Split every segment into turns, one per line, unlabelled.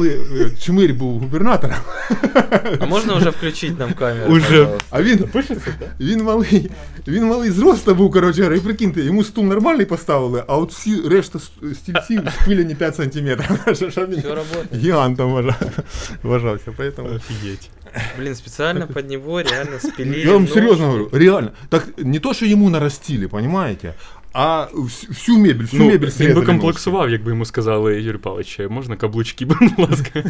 Коли е, Чмирь був губернатором,
А можно уже включить нам камеру?
Уже.
а він,
Пишеться, так?
він малий, він малий зроста був, коротше, і прикиньте, йому стул нормальний поставили, а от всі решта стільців спилені 5 сантиметрів. Що- він Гігантом вважався. Поэтому...
Офігеть.
Блин, специально под него реально спилили.
Я вам серьезно говорю, реально. Так не то, что ему нарастили, понимаете, а всю мебель, всю
Ну,
мебель
він би комплексував, якби йому сказали, Юрій Павлович, можна каблучки, будь ласка.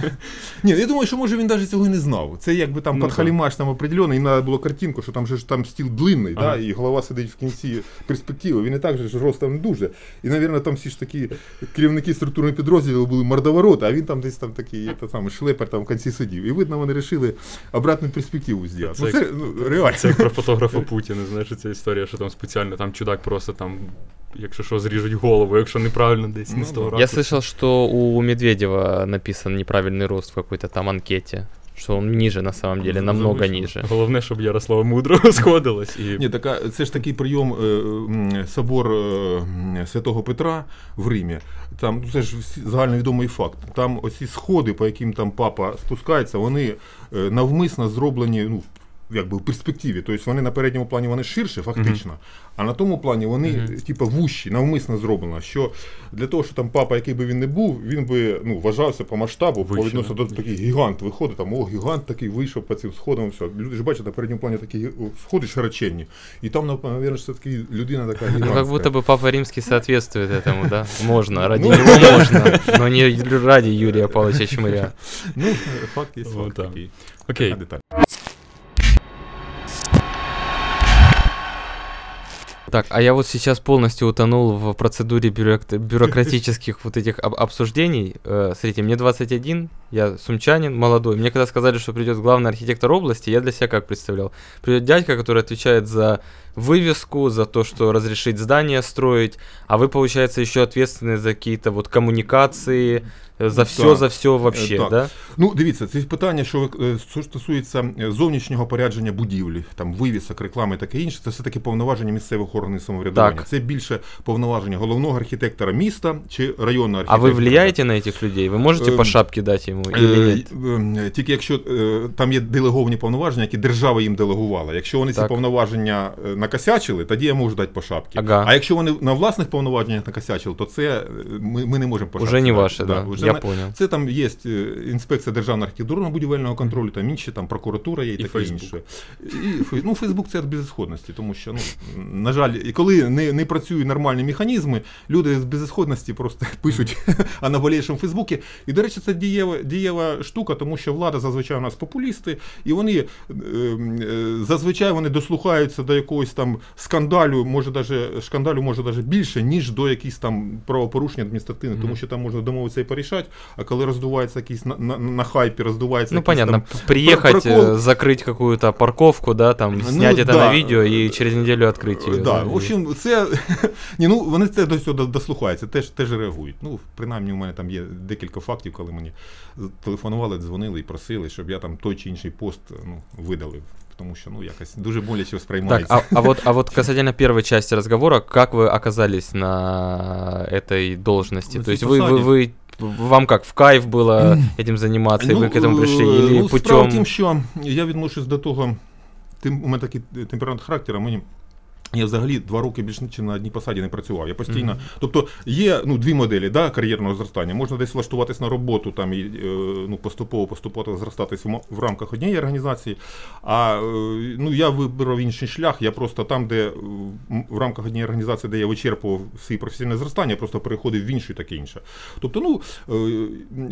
Ні, я думаю, що може він навіть цього і не знав. Це якби там
Ну,
під халімаш там определено, їм треба було картинку, що там же там стіл длинний,
Ага.
да, і голова сидить в кінці перспективи. Він і так же ж ростом не дуже. І, мабуть, там всі ж такі керівники структурних підрозділів були мордовороти, а він там десь там такий та саме шлепер там в кінці сидів. І видно, вони вирішили обратну перспективу зробити.
Це
Ну, це ну, реально.
Це як про фотографа Путіна, знаєш, ця історія, що там спеціально там чудак просто там, якщо що, зріжуть голову, якщо неправильно десь
Ну,
не з того
да.
Я
ракурсу.
слышал, что у Медведева написан неправильный рост в какой-то там анкете. Что он ниже на самом деле,
Ну,
намного
завышен.
ниже.
Головне, щоб Ярослава Мудрого сходилось. І...
Ні, така, це ж такий прийом е, м, собор е, м, Святого Петра в Римі. Там ну, це ж всі- загальновідомий факт. Там оці сходи, по яким там папа спускається, вони е, навмисно зроблені. Ну, Якби в перспективі, тобто вони на передньому плані вони ширше, фактично, а на тому плані вони,
Мгм.
типу, вущі, навмисно зроблено. Що для того, що там папа, який би він не був, він би ну, вважався по масштабу, по
Вище,
відносно
да?
до такий гігант виходить, там, о, гігант такий вийшов по цим сходам. Все. Люди ж бачать на передньому плані такі гі- сходи широченні. І там, напевно, все таки людина така
Ну,
гігантська.
как будто бы Папа Римский соответствует этому, да? Можно, ради
Ну,
него можно, но не ради Юрия Павловича Чмыря.
Ну, факт є
О,
факт
так.
такий.
Окей.
Так, а я вот сейчас полностью утонул в процедуре бюрок- бюрократических вот этих об- обсуждений. Э, Смотрите, мне 21, я сумчанин, молодой. Мне когда сказали, что придет главный архитектор области, я для себя как представлял? Придет дядька, который отвечает за вывеску, за то, что разрешить здание строить, а вы, получается, еще ответственны за какие-то вот коммуникации, за все,
Так.
за все вообще,
Е, так.
да?
Ну, дивіться, це питання, що е, що стосується е, зовнішнього порядження будівлі, там вивісок, реклами і таке інше, це все-таки повноваження місцевих органів самоврядування.
Так.
Це більше повноваження головного архітектора міста чи районного
А
архітектора.
вы влияете на этих людей? Вы можете по
Эм,
шапке дать ему или
Е,
нет?
е, Тільки якщо е, там є делеговані повноваження, які держава їм делегувала. Якщо вони ці
Так.
повноваження е, накосячили, тоді я можу дати по шапці.
Ага.
А якщо вони на власних повноваженнях накосячили, то це е, ми, ми не можемо по
Уже
шапці
не
дати.
ваше, да,
вже
я понял.
Це там є е, інспекція державного архітектурно-будівельного контролю, там інші там прокуратура є і,
І
таке інше. І ну, Фейсбук це безісходності, тому що, ну, на жаль, і коли не, не працюють нормальні механізми, люди з безісходності просто пишуть о наболівшому Фейсбуці. І, до речі, це дієва, дієва штука, тому що влада зазвичай у нас популісти, і вони е, е, зазвичай вони дослухаються до якогось там скандалю, може даже скандалю може даже більше, ніж до якихось там правопорушень адміністративних, тому що там можна домовитися і порішати, а коли роздувається якийсь на, на, на хайпі, роздувається
Ну,
якийсь
понятно,
там
п- приехать,
прокол.
э, закрыть какую-то парковку, да, там,
Ну,
снять это
да.
на видео и через неделю открыть ее.
Да, в общем, це ні, ну вони це до цього дослухаються, теж теж реагують. Ну, принаймні, у мене там є декілька фактів, коли мені телефонували, дзвонили і просили, щоб я там той чи інший пост ну, видалив. Тому що ну якось дуже боляче
Так,
сприймається.
а, а вот, а вот касательно первой части разговора, как вы оказались на этой должности?
На
То есть
этой
вы, вы,
посаде?
вы, вам как, в кайф было этим заниматься, и вы к этому пришли?
е,
Или
ну, Справа в
путем...
тим, що я відношусь до того, тим, у мене такий темперамент характеру, мені. я взагалі два роки більше ніж на одній посаді не працював. Я постійно.
Мгм.
Тобто є ну, дві моделі да, кар'єрного зростання. Можна десь влаштуватись на роботу там, і е, ну, поступово поступово зростатись в, рамках однієї організації. А е, ну, я вибрав інший шлях. Я просто там, де е, в рамках однієї організації, де я вичерпував свій професійне зростання, я просто переходив в іншу і таке інше. Тобто, ну,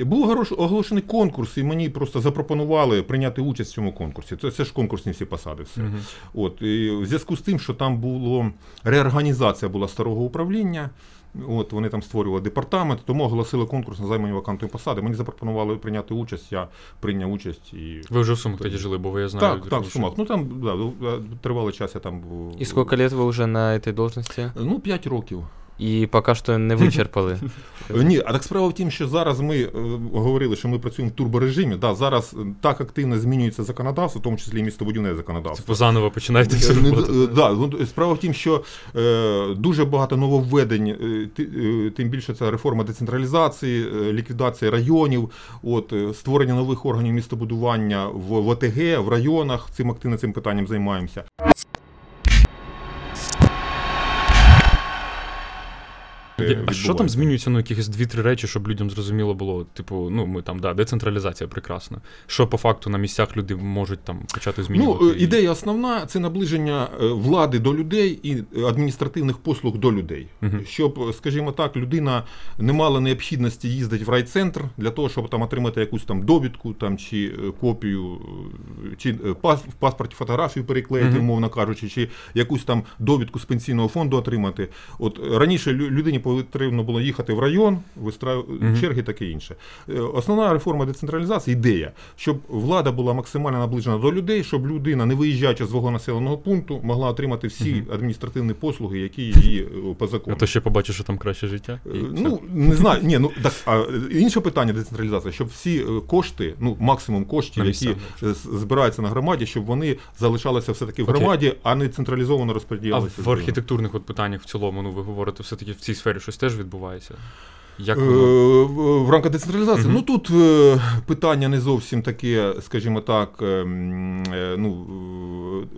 був оголошений конкурс, і мені просто запропонували прийняти участь в цьому конкурсі. Це, це ж конкурсні всі посади. Все.
Мгм.
От, і в зв'язку з тим, що там було реорганізація була старого управління. От вони там створювали департамент, тому оголосили конкурс на займання вакантної посади. Мені запропонували прийняти участь. Я прийняв участь і
Ви вже в Сумах тоді жили, бо ви я знаю.
так, так, в. Сумах. Ну там да, тривалий час я там був.
І сколько років ви вже на цій должності?
Ну, 5 років.
І поки що не вичерпали.
Ні, а так справа в тім, що зараз ми е, говорили, що ми працюємо в турборежимі. Да, зараз е, так активно змінюється законодавство, в тому числі і містобудівне законодавство.
Типу заново починаєте все
не-
роботу.
е, да, ну, справа в тім, що е, дуже багато нововведень, е, ти- е, тим більше це реформа децентралізації, е, ліквідація районів, от, е, створення нових органів містобудування в, в ОТГ, в районах. Цим активно цим питанням займаємося. Е,
А що там змінюється ну, якихось дві-три речі, щоб людям зрозуміло було? Типу, ну ми там, да, децентралізація прекрасна. Що по факту на місцях люди можуть там почати змінювати?
Ну, е, ідея основна це наближення е, влади до людей і е, адміністративних послуг до людей.
Мгм.
Щоб, е, скажімо так, людина не мала необхідності їздити в райцентр для того, щоб там отримати якусь там довідку там, чи е, копію, е, чи е, пас- в паспорті фотографію переклеїти,
Мгм.
умовно кажучи, чи якусь там довідку з пенсійного фонду отримати. От е, раніше лю- людині потрібно було їхати в район, вистраю черги, таке інше. Е, Основна реформа децентралізації ідея, щоб влада була максимально наближена до людей, щоб людина, не виїжджаючи з свого населеного пункту, могла отримати всі адміністративні послуги, які її е, по
А то ще побачиш, що там краще життя.
Е,
і.
Ну, не знаю, ні, ну так а інше питання децентралізації, щоб всі кошти, ну максимум коштів, які збираються на громаді, щоб вони залишалися все-таки в громаді, а не централізовано
а в архітектурних от питаннях в цілому, ну ви говорите, все-таки в цій сфері щось теж відбувається. Як
Е,
воно?
в рамках децентралізації.
Мгм.
Ну тут е, питання не зовсім таке, скажімо так. е, м, е, ну,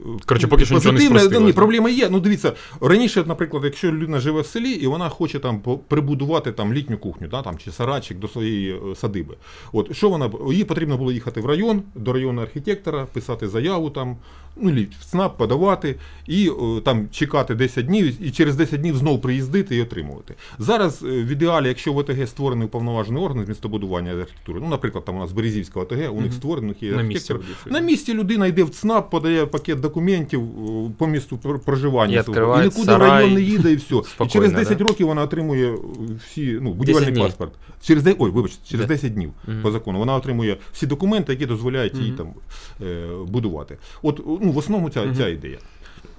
е,
Коротше, поки що нічого не
позитивне. Ні, проблема є. Ну дивіться, раніше, наприклад, якщо людина живе в селі і вона хоче там прибудувати там літню кухню, да, там, чи сарайчик до своєї е, садиби. От що вона їй потрібно було їхати в район до районного архітектора, писати заяву там, ну в ЦНАП подавати і там чекати 10 днів, і через 10 днів знову приїздити і отримувати. Зараз е, в ідеалі, якщо в ОТГ створений уповноважений орган з містобудування і архітектури, ну, наприклад, там у нас Березівська ОТГ, у них
Мгм.
створений у них є
На місці
На місці людина йде в ЦНАП, подає пакет документів е, по місту проживання
І
свого. і нікуди район не їде, і все. і через 10
да?
років вона отримує е, всі ну, будівельний паспорт. Через ой, вибачте, через
Да.
10 днів
Мгм.
по закону. Вона отримує всі документи, які дозволяють їй
Мгм.
там е, будувати. От ну, в основному ця, ця ідея.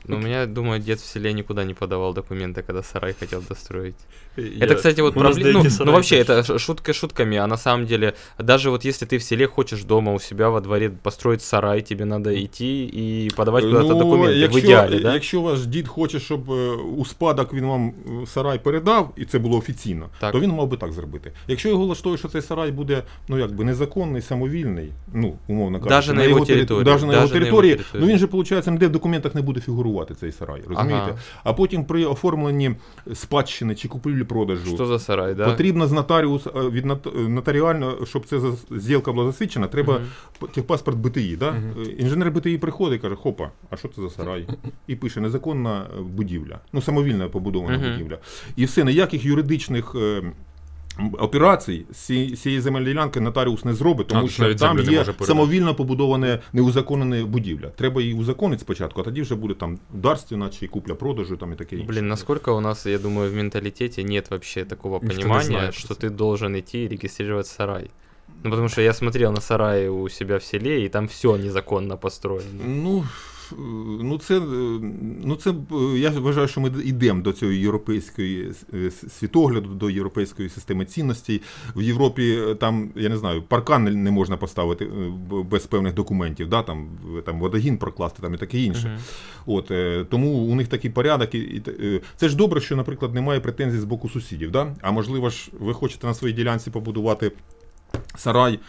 Но у меня, думаю, дед в селе никуда не подавал документы, когда сарай хотел достроить.
Я-
Это, кстати, вот
у нас
проблема. Ну,
деякі
ну,
сараї
вообще,
теж.
это ш- шутка шутками, а на самом деле, даже вот если ты в селе хочешь дома у себя во дворе построить сарай, тебе надо идти и подавать куда-то документы.
якщо,
в идеале, да?
якщо ваш дід хоче, щоб е, у спадок він вам е, сарай передав, і це було офіційно,
Так.
то він мав би так зробити. Якщо його влаштує, що цей сарай буде ну якби незаконний, самовільний, ну умовно кажучи,
Даже на його
тери-
території,
даже на його
даже на його
території,
території.
ну він же, виходить, ніде в документах не буде фігурувати цей сарай, розумієте?
Ага.
А потім при оформленні спадщини чи купівлі-продажу.
Что за сарай, да?
Потрібно з нотаріус е, від е, нотаріально, щоб це зділка була засвідчена, треба п- техпаспорт БТІ. Да? Е, Інженер БТІ приходить і каже, хопа, а що це за сарай? І пише незаконна будівля, ну самовільна побудована
Мгм.
будівля. І все, ніяких юридичних. Операцій з ці- цієї земельної ділянки нотаріус не зробить, тому
А,
що там є самовільно побудоване неузаконене будівля. Треба її узаконити спочатку, а тоді вже буде там дарственна чи купля-продажу там і таке інше.
Блин, насколько у нас, я думаю, в менталитете нет вообще такого понимания, что ты должен идти и регистрировать сарай. Ну, потому что я смотрел на сараи у себя в селе, и там все незаконно построено.
Ну, ну це, е, ну це е, я вважаю, що ми йдемо до цього європейської е, світогляду, до європейської системи цінностей. В Європі е, там, я не знаю, паркан не- можна поставити е, без певних документів, да, там, там водогін прокласти там і таке інше.
Мгм.
От, е, тому у них такий порядок. І, і, е, це ж добре, що, наприклад, немає претензій з боку сусідів. Да? А можливо ж, ви хочете на своїй ділянці побудувати сарай.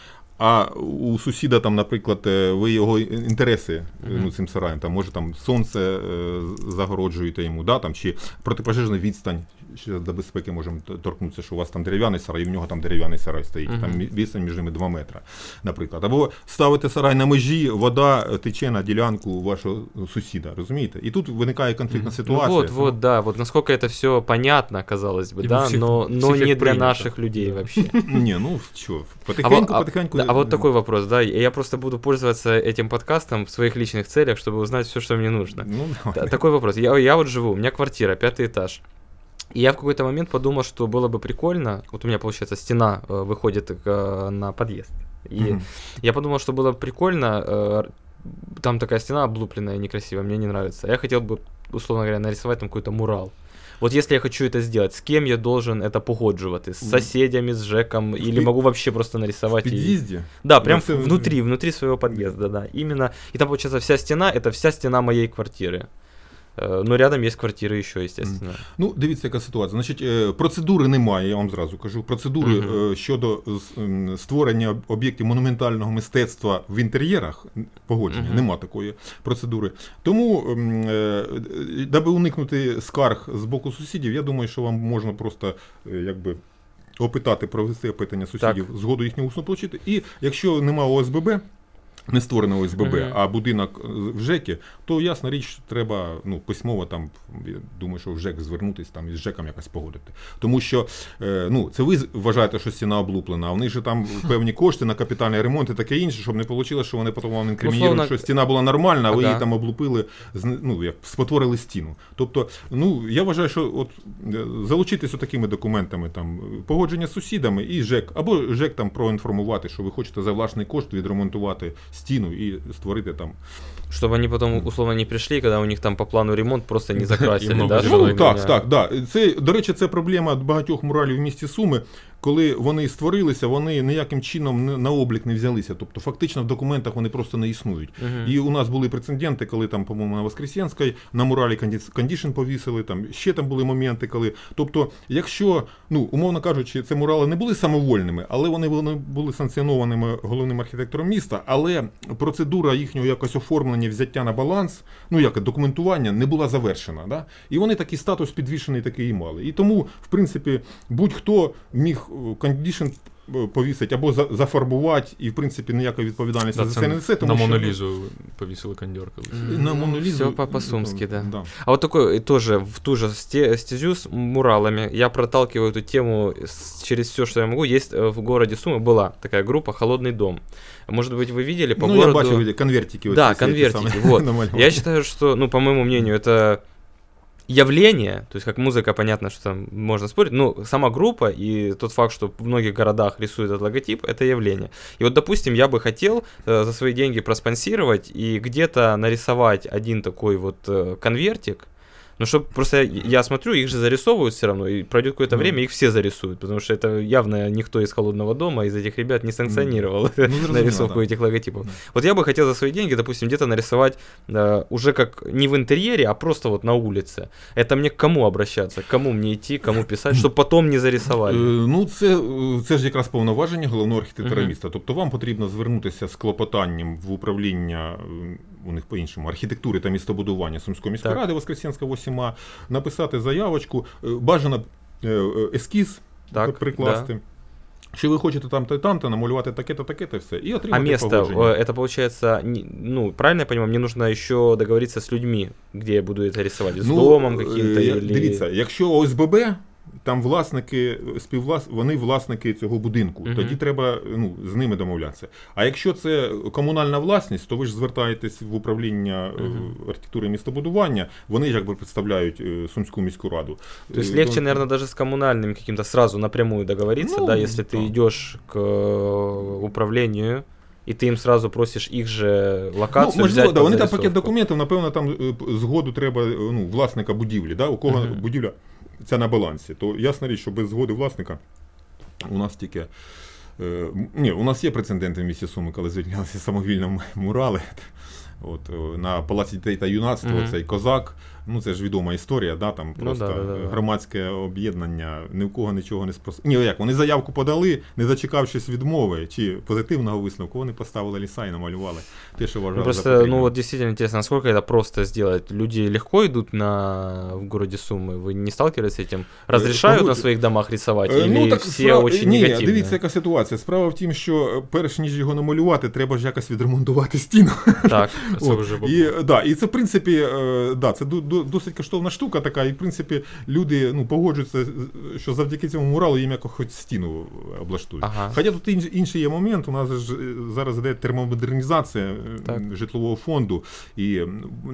А у сусіда там, наприклад, е, ви його інтереси е, ну, цим сараєм, там може там сонце е, загороджуєте йому, да, там, чи протипожежна відстань. Ще до безпеки можемо торкнутися, що у вас там дерев'яний сарай, і в нього там дерев'яний сарай стоїть. Там відстань між ними 2 метри, наприклад. Або ставите сарай на межі, вода тече на ділянку вашого сусіда, розумієте? І тут виникає конфліктна.
Ну
ситуація.
вот, вот, да, вот насколько это все понятно, казалось бы,
И
да,
всех-
но, но не для наших людей вообще.
Ні, ну
вот,
потихеньку,
а- вот такой вопрос, да, я просто буду пользоваться этим подкастом в своих личных целях, чтобы узнать все, что мне нужно.
Ну, давай.
Та- Такой вопрос. Я, я вот живу, у меня квартира, пятый этаж. И я в какой-то момент подумал, что было бы прикольно. Вот у меня, получается, стена э, выходит э, на подъезд. И
Мгм.
я подумал, что было бы прикольно. э, там такая стена облупленная, некрасивая, мне не нравится. Я хотел бы, условно говоря, нарисовать там какой-то мурал Вот если я хочу это сделать, с кем я должен это погоджувати? С
Ну,
соседями, с ЖЭКом? Или
пи-
могу вообще просто
В
нарисовать? и-
під'їзді.
Да, прям
Ну, это-
внутри, внутри своего подъезда, да. Именно. И там, получается, вся стена это вся стена моей квартиры. Э, Но рядом есть квартиры еще, естественно.
Ну, дивіться, яка ситуація. Значить, е, процедури немає, я вам зразу кажу. Процедури
Мгм.
е, щодо створення об'єктів монументального мистецтва в інтер'єрах погодження,
Мгм.
нема такої процедури. Тому, е, даби уникнути скарг з боку сусідів, я думаю, що вам можна просто е, якби. Опитати, провести опитання сусідів, згоду їхню усно отримати. І якщо нема ОСББ, не створено ОСББ,
Мгм.
а будинок в ЖЕКі, то ясна річ, треба ну, письмово там, я думаю, що в ЖЕК звернутися там із ЖЕКом якось погодити. Тому що е, ну, це ви вважаєте, що стіна облуплена, а в них же там певні кошти на капітальний ремонт і таке інше, щоб не вийшло, що вони потім вам інкримінірують,
Условно-
що стіна була нормальна, а ви
Ага.
її там облупили, ну, як спотворили стіну. Тобто, ну, я вважаю, що от е, залучитися такими документами, там, погодження з сусідами і ЖЕК, або ЖЕК там проінформувати, що ви хочете за власний кошт відремонтувати стіну і створити там
Чтобы они потом условно не пришли, когда у них там по плану ремонт просто не закрасили, да?
Ну, так, так, да. Це, до речі, це проблема багатьох муралів в місті Суми. Коли вони створилися, вони ніяким чином на облік не взялися. Тобто, фактично в документах вони просто не існують.
Мгм.
І у нас були прецеденти, коли там, по-моєму, на Воскресенській на муралі кондішн повісили, там ще там були моменти, коли. Тобто, якщо, ну, умовно кажучи, це мурали не були самовольними, але вони, вони були санкціонованими головним архітектором міста, але процедура їхнього якось оформлення, взяття на баланс, ну як документування, не була завершена. Да? І вони такий статус підвішений такий і мали. І тому, в принципі, будь-хто міг кондішн повісити або за- зафарбувати, і в принципі ніякої відповідальності
Да,
за
це
це не несе. Тому
на
що,
Монолізу повісили кондьор колись.
М,
на
ну,
Монолізу,
Все по-пасумски, да.
да.
А вот такой э, тоже в ту же сте- стезю с муралами. Я проталкиваю эту тему с- через все, что я могу. Есть э, в городе Сумы была такая группа «Холодный дом». Может быть, вы видели по
ну, я
городу...
бачив виді, конвертики.
Да,
оці всі ті
конвертики,
самі
вот.
намальовані.
Я считаю, что, ну, по моему мнению, это явление, то есть как музыка, понятно, что там можно спорить, но сама группа и тот факт, что в многих городах рисуют этот логотип, это явление. И вот, допустим, я бы хотел э, за свои деньги проспонсировать и где-то нарисовать один такой вот э, конвертик, ну, чтобы просто я, я смотрю, их же зарисовывают все равно, и пройдет какое-то
Ну.
время, их все зарисуют, потому что это явно никто из холодного дома из этих ребят не санкционировал
Ну, зрозуміло,
нарисовку
да.
этих логотипов.
Да.
Вот я бы хотел за свои деньги, допустим, где-то нарисовать э, уже как не в интерьере, а просто вот на улице. Это мне к кому обращаться, к кому мне идти, кому писать, чтобы потом не
Е,
зарисовали.
Ну, це, е, це ж якраз повноваження головного архітектора
Мгм.
міста. Тобто вам потрібно звернутися з клопотанням в управління е, у них по-іншому архітектури та містобудування Сумської міської
Так.
ради Воскресенська 8А, написати заявочку, е, бажано е, е, ескіз
Так,
прикласти. Що ви хочете там-то і там-то, намалювати таке-то, таке-то все. І
А
отримати
место,
погодження.
э, это получается, не- ну, правильно я понимаю, мне нужно еще договориться с людьми, где я буду это рисовать, с домом
е,
каким-то
я-
или...
Дивіться, якщо ОСББ, там власники, співвлас... вони власники цього будинку,
Мгм.
тоді треба ну, з ними домовлятися. А якщо це комунальна власність, то ви ж звертаєтесь в управління е,
Мгм.
архітектури і містобудування, вони якби представляють е, Сумську міську раду.
То есть
Е,
легче,
то-
наверное, даже с коммунальным каким-то сразу напрямую договориться,
Ну,
да, если ты
да.
идешь к э, управлению, и ты им сразу просишь их же локацию
Ну, можливо,
взять
да,
под
вони там
зарисовку.
пакет документів, напевно, там е, п- згоду треба е, ну, власника будівлі, да, у кого
Мгм.
будівля ця на балансі. То ясна річ, що без згоди власника у нас тільки. Е, ні, у нас є прецеденти в місті Суми, коли звільнялися самовільно мурали. От, е, на Палаці дітей та юнацтва
Мгм.
цей козак. Ну це ж відома історія, да, там
Ну,
просто
да, да, да, да.
громадське об'єднання, ні в кого нічого не спрос... Ні, як, вони заявку подали, не дочекавшись відмови чи позитивного висновку, вони поставили ліса і намалювали те, що вважали
Ну,
за
просто,
потрібне.
ну вот действительно интересно, насколько это просто сделать. Люди легко идут на в городе Сумы. Вы не сталкивались с этим? Разрешают
погодь-
на своих домах рисовать?
Е,
Или все
справа-
очень
Ні,
негативные?
дивіться, яка ситуація. Справа в тім, що е, перш ніж його намалювати, треба ж якось відремонтувати стіну.
Так.
Це
От.
вже
і, е, да, і це, в принципі, е, да, це ду- ду- досить коштовна штука така, і в принципі люди ну, погоджуються, що завдяки цьому муралу їм якось хоч стіну облаштують.
Ага.
Хоча тут інш- інший є момент, у нас ж е, зараз іде термомодернізація
Так.
житлового фонду, і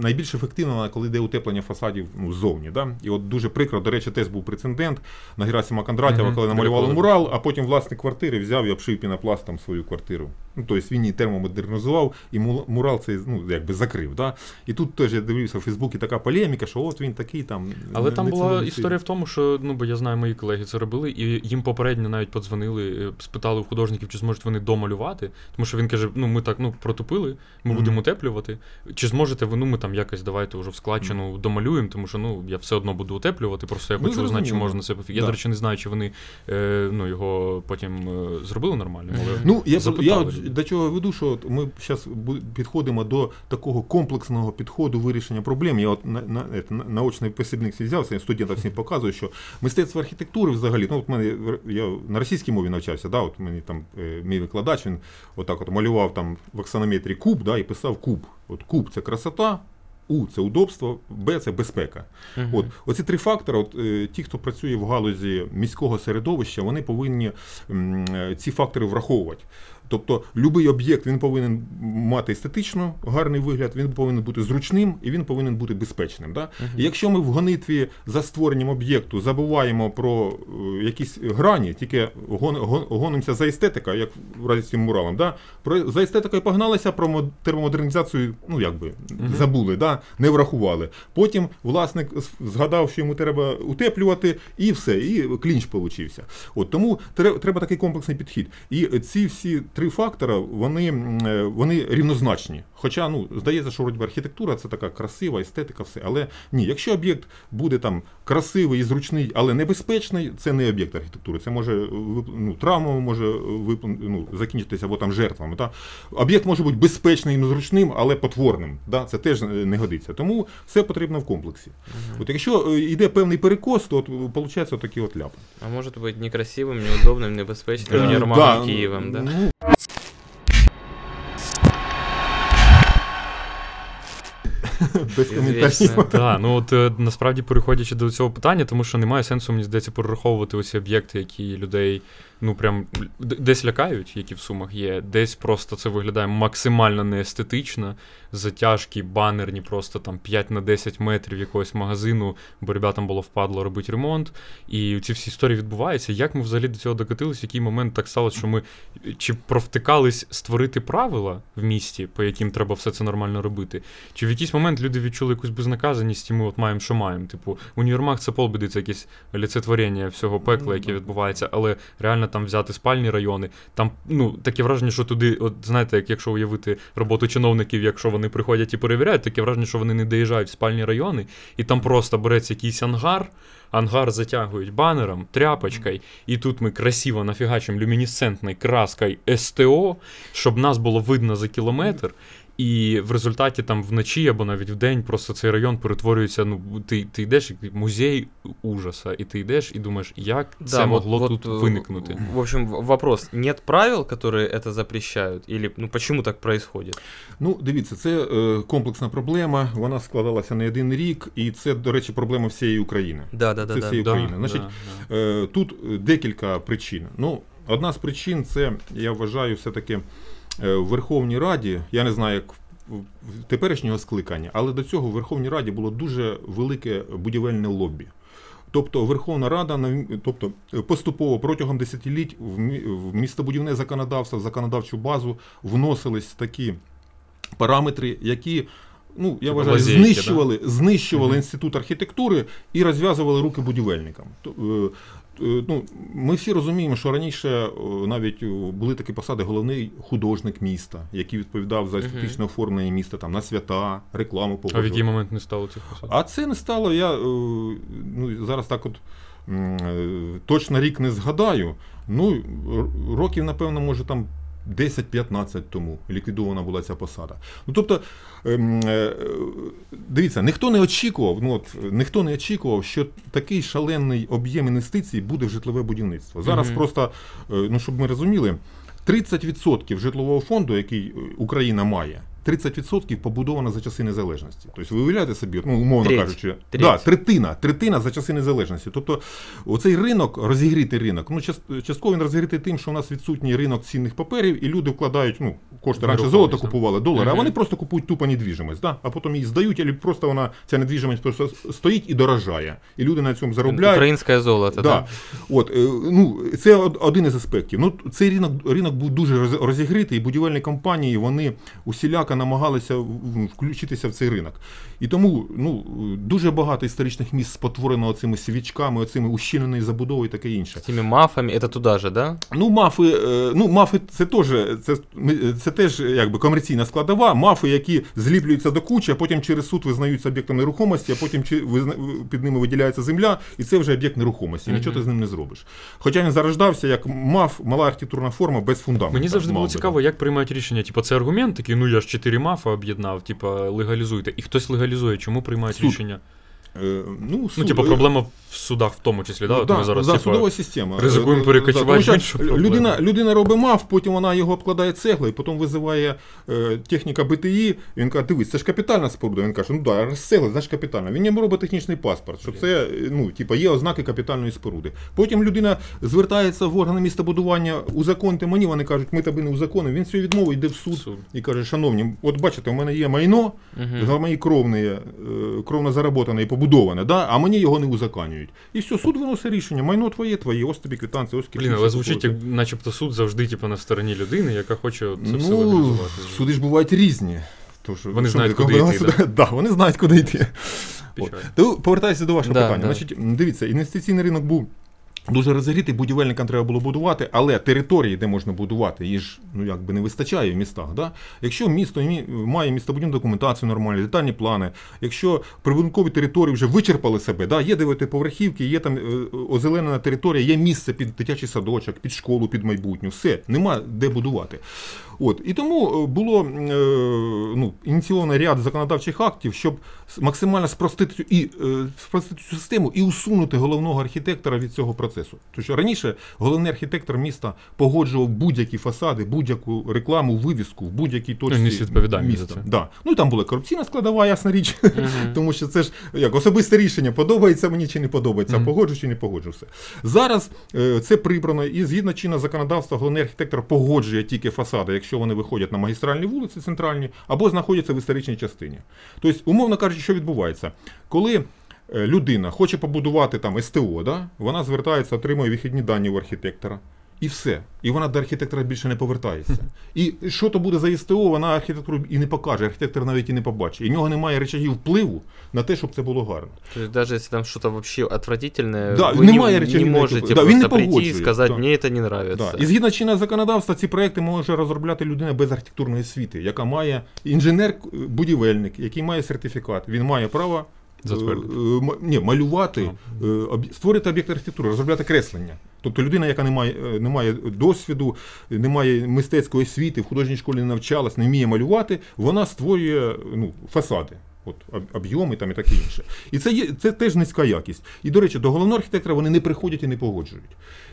найбільш ефективна, коли йде утеплення фасадів ну, ззовні. Да? І от дуже прикро, до речі, теж був прецедент на Герасима Кондратєва,
Мгм,
коли намалювали мурал, а потім власник квартири взяв і обшив пінопластом свою квартиру. Ну, тобто він її термомодернізував, і му- мурал цей ну, якби закрив. Да? І тут теж я дивився в Фейсбуці така полеміка, що от він такий там.
Але
не-
там
не
була історія в тому, що ну бо я знаю, мої колеги це робили, і їм попередньо навіть подзвонили, е, спитали у художників, чи зможуть вони домалювати. Тому що він каже: ну ми так ну протупили, ми
Мгм.
будемо утеплювати. Чи зможете ви? Ну ми там якось давайте вже в складчину домалюємо, тому що ну я все одно буду утеплювати. Просто я
Ну,
хочу знати, чи можна це пофі- Я, до речі, не знаю, чи вони е, ну, його потім е, зробили нормально. Але
Ну, я, я
запитали.
от до чого я веду, що от ми зараз підходимо до такого комплексного підходу вирішення проблем. Я от на, на, на, наочний посібник взявся, студентам всім показую, що мистецтво архітектури взагалі, ну от мене я на російській мові навчався, да, от мені там е, мій викладач, він отак от малював там в аксонометрі куб, да, і писав куб. От куб це красота. У це удобство, Б це безпека.
Мгм.
От оці три фактори. От е, ті, хто працює в галузі міського середовища, вони повинні м, е, ці фактори враховувати. Тобто, будь-який об'єкт він повинен мати естетично гарний вигляд, він повинен бути зручним і він повинен бути безпечним. Да?
Мгм.
І якщо ми в гонитві за створенням об'єкту забуваємо про е, якісь грані, тільки гон, гон, гонимося за естетика, як в разі з цим муралом, да? про, за естетикою погналися, про мод- термомодернізацію, ну якби
Мгм.
забули, да? не врахували. Потім власник згадав, що йому треба утеплювати, і все, і клінч получився. От тому тре- треба такий комплексний підхід. І ці всі три фактора вони, м, е, вони рівнозначні. Хоча ну здається, що вроді би, архітектура це така красива, естетика, все. Але ні, якщо об'єкт буде там красивий і зручний, але небезпечний, це не об'єкт архітектури. Це може вип- ну, травмою може вип- ну, закінчитися або там жертвами. Та? Об'єкт може бути безпечним і зручним, але потворним. Да? Це теж е, не годиться. Тому все потрібно в комплексі. От якщо е, йде певний перекос, то от виходить отакі от ляпи.
А может быть некрасивым, неудобным, небезпечным
Е,
універмагом Києвом, да?
Ну, без коментарів.
Так, ну от е, насправді переходячи до цього питання, тому що немає сенсу, мені здається, перераховувати усі об'єкти, які людей ну прям десь лякають, які в сумах є, десь просто це виглядає максимально неестетично, затяжкі, банерні, просто там 5 на 10 метрів якогось магазину, бо ребятам було впадло робити ремонт. І ці всі історії відбуваються. Як ми взагалі до цього докотились, в який момент так сталося, що ми чи провтикались створити правила в місті, по яким треба все це нормально робити? Чи в якийсь момент люди відчули якусь безнаказаність, і ми от маємо, що маємо? Типу, універмаг це полбіди, це якесь олицетворення всього пекла, яке відбувається, але реально там взяти спальні райони. Там ну таке враження, що туди, от знаєте, як якщо уявити роботу чиновників, якщо вони приходять і перевіряють, таке враження, що вони не доїжджають в спальні райони, і там просто береться якийсь ангар. Ангар затягують банером, тряпочкою, і тут ми красиво нафігачимо люмінесцентною краскою СТО, щоб нас було видно за кілометр. І в результаті там вночі або навіть вдень просто цей район перетворюється. Ну, ти, ти йдеш як музей ужаса, і ти йдеш і думаєш, як це
вот-
могло
вот,
тут
э,
виникнути.
В общем, в- вопрос. Нет правил, которые это запрещают? Или ну почему так происходит?
Ну, дивіться, це е, комплексна проблема. Вона складалася не один рік, і це, до речі, проблема всієї України.
Да, да, да,
Це
да.
всієї
Да,
України. Значить,
да, да.
Е, Тут е, декілька причин. Ну, одна з причин це, я вважаю, все-таки е, в Верховній Раді, я не знаю, як теперішнього скликання, але до цього в Верховній Раді було дуже велике будівельне лобі. Тобто Верховна Рада тобто, е, поступово протягом десятиліть в мі- в містобудівне законодавство, в законодавчу базу вносились такі параметри, які. Ну, я вважаю,
лазейки,
знищували, знищували
Мгм.
інститут архітектури і розв'язували руки будівельникам. Е, ну, ми всі розуміємо, що раніше е, навіть е, були такі посади головний художник міста, який відповідав за естетичне оформлення міста там, на свята, рекламу
А в
погоджував.
який момент не стало цих посад?
А це не стало. Я ну, зараз так от точно рік не згадаю. Ну, років, напевно, може там. 10-15 тому ліквідована була ця посада. Ну тобто, ем, е, дивіться, ніхто не очікував, ну от ніхто не очікував, що такий шалений об'єм інвестицій буде в житлове будівництво. Зараз
Мгм.
просто, е, ну щоб ми розуміли, 30% житлового фонду, який Україна має, 30% побудовано за часи незалежності. Тобто ви уявляєте собі, ну, умовно
Треть.
кажучи,
Треть.
Да, третина, третина за часи незалежності. Тобто оцей ринок, розігрітий ринок, ну частково він розігрітий тим, що у нас відсутній ринок цінних паперів, і люди вкладають, ну, кошти раніше золото купували, долари, а вони просто купують тупо недвіжимость, да? а потім її здають, або просто вона, ця недвіжимость просто стоїть і дорожає. І люди на цьому заробляють.
Украинское золото, да?
Да. От, е, ну, це один із аспектів. Ну, цей ринок, ринок був дуже роз- розігрітий, і будівельні компанії вони усіляко намагалися включитися в цей ринок. І тому ну, дуже багато історичних міст спотворено цими свічками, оцими ущільненою забудовою і таке інше.
Цими мафами, це туди ж, да?
Ну, мафи, е, ну, мафи це теж це, це теж якби комерційна складова. Мафи, які зліплюються до кучі, а потім через суд визнаються об'єктом нерухомості, а потім під ними виділяється земля, і це вже об'єкт нерухомості. Mm -hmm. Нічого ти з ним не зробиш. Хоча він зарождався як маф, мала архітектурна форма без фундаменту.
Мені завжди було цікаво, як приймають рішення. Типу, це аргумент такий, ну я ж 4 Керімафа об'єднав, типа легалізуйте. І хтось легалізує, чому приймають
Суд.
рішення?
Е, ну,
Ну, типу,
е,
проблема в судах в тому числі, да?
Ну,
От
да,
ми зараз
да,
типу,
судова система.
ризикуємо
Е,
перекочувати
да,
в іншу проблему.
людина, людина робить мав, потім вона його обкладає цеглою, потім визиває е, техніка БТІ, він каже, дивись, це ж капітальна споруда. Він каже, ну да, цегла, значить капітальна. Він йому робить технічний паспорт, що це ну, типу, є ознаки капітальної споруди. Потім людина звертається в органи містобудування, узаконте мені, вони кажуть, ми тебе не узаконимо. Він цю відмову йде в суд,
Суд.
і каже, шановні, от бачите, у мене є майно,
Мгм.
за мої кровні, е, кровно заработане і побудоване, да? а мені його не узаканюють. І все, суд виносить рішення, майно твоє, твоє, ось тобі квитанція, ось
Блін, але звучить, як начебто суд завжди типу, на стороні людини, яка хоче це все
Ну,
легалізувати.
суди ж бувають різні. Тож,
Вони знають, куди йти,
нас- да, вони знають, куди йти. Повертаюся до вашого
Да,
питання.
да.
Значить, дивіться, інвестиційний ринок був. Дуже розігрітий, будівельникам треба було будувати, але території, де можна будувати, її ж ну якби не вистачає в містах. Да? Якщо місто має містобудівну документацію нормальну, детальні плани, якщо прибудинкові території вже вичерпали себе, да? є дев'ятиповерхівки, є там е, озеленена територія, є місце під дитячий садочок, під школу, під майбутню, все, нема де будувати. От і тому е, було е, ну, ініційовано ряд законодавчих актів, щоб максимально спростити цю і е, спростити цю систему і усунути головного архітектора від цього процесу. Тому що раніше головний архітектор міста погоджував будь-які фасади, будь-яку рекламу, вивіску в будь-якій точці
за
міста. Да. Ну і там була корупційна складова, ясна річ. Тому що це ж як особисте рішення, подобається мені чи не подобається, погоджу чи не погоджу все. Зараз е, це прибрано, і згідно чинного законодавства, головний архітектор погоджує тільки фасади, якщо вони виходять на магістральні вулиці центральні або знаходяться в історичній частині. Тобто, умовно кажучи, що відбувається, коли е, людина хоче побудувати там СТО, да? вона звертається, отримує вихідні дані у архітектора. І все. І вона до архітектора більше не повертається. І що то буде за СТО, вона архітектору і не покаже, архітектор навіть і не побачить. І в нього немає речагів впливу на те, щоб це було гарно.
То есть даже если там что-то вообще отвратительное,
Да,
вы
немає
не, не можете
Да, він не
прийти и
погоджує,
сказать,
да.
мне это не нравится.
Да. І згідно чинного законодавства, ці проекти може розробляти людина без архітектурної освіти, яка має інженер-будівельник, який має сертифікат. Він має право
Затвердити.
е, е, ні, малювати, е, об'є- створити об'єкт архітектури, розробляти креслення. Тобто людина, яка не має, е, не має досвіду, не має мистецької освіти, в художній школі не навчалась, не вміє малювати, вона створює ну, фасади. От об'єми там і таке інше. І це є це теж низька якість. І до речі, до головного архітектора вони не приходять і не погоджують.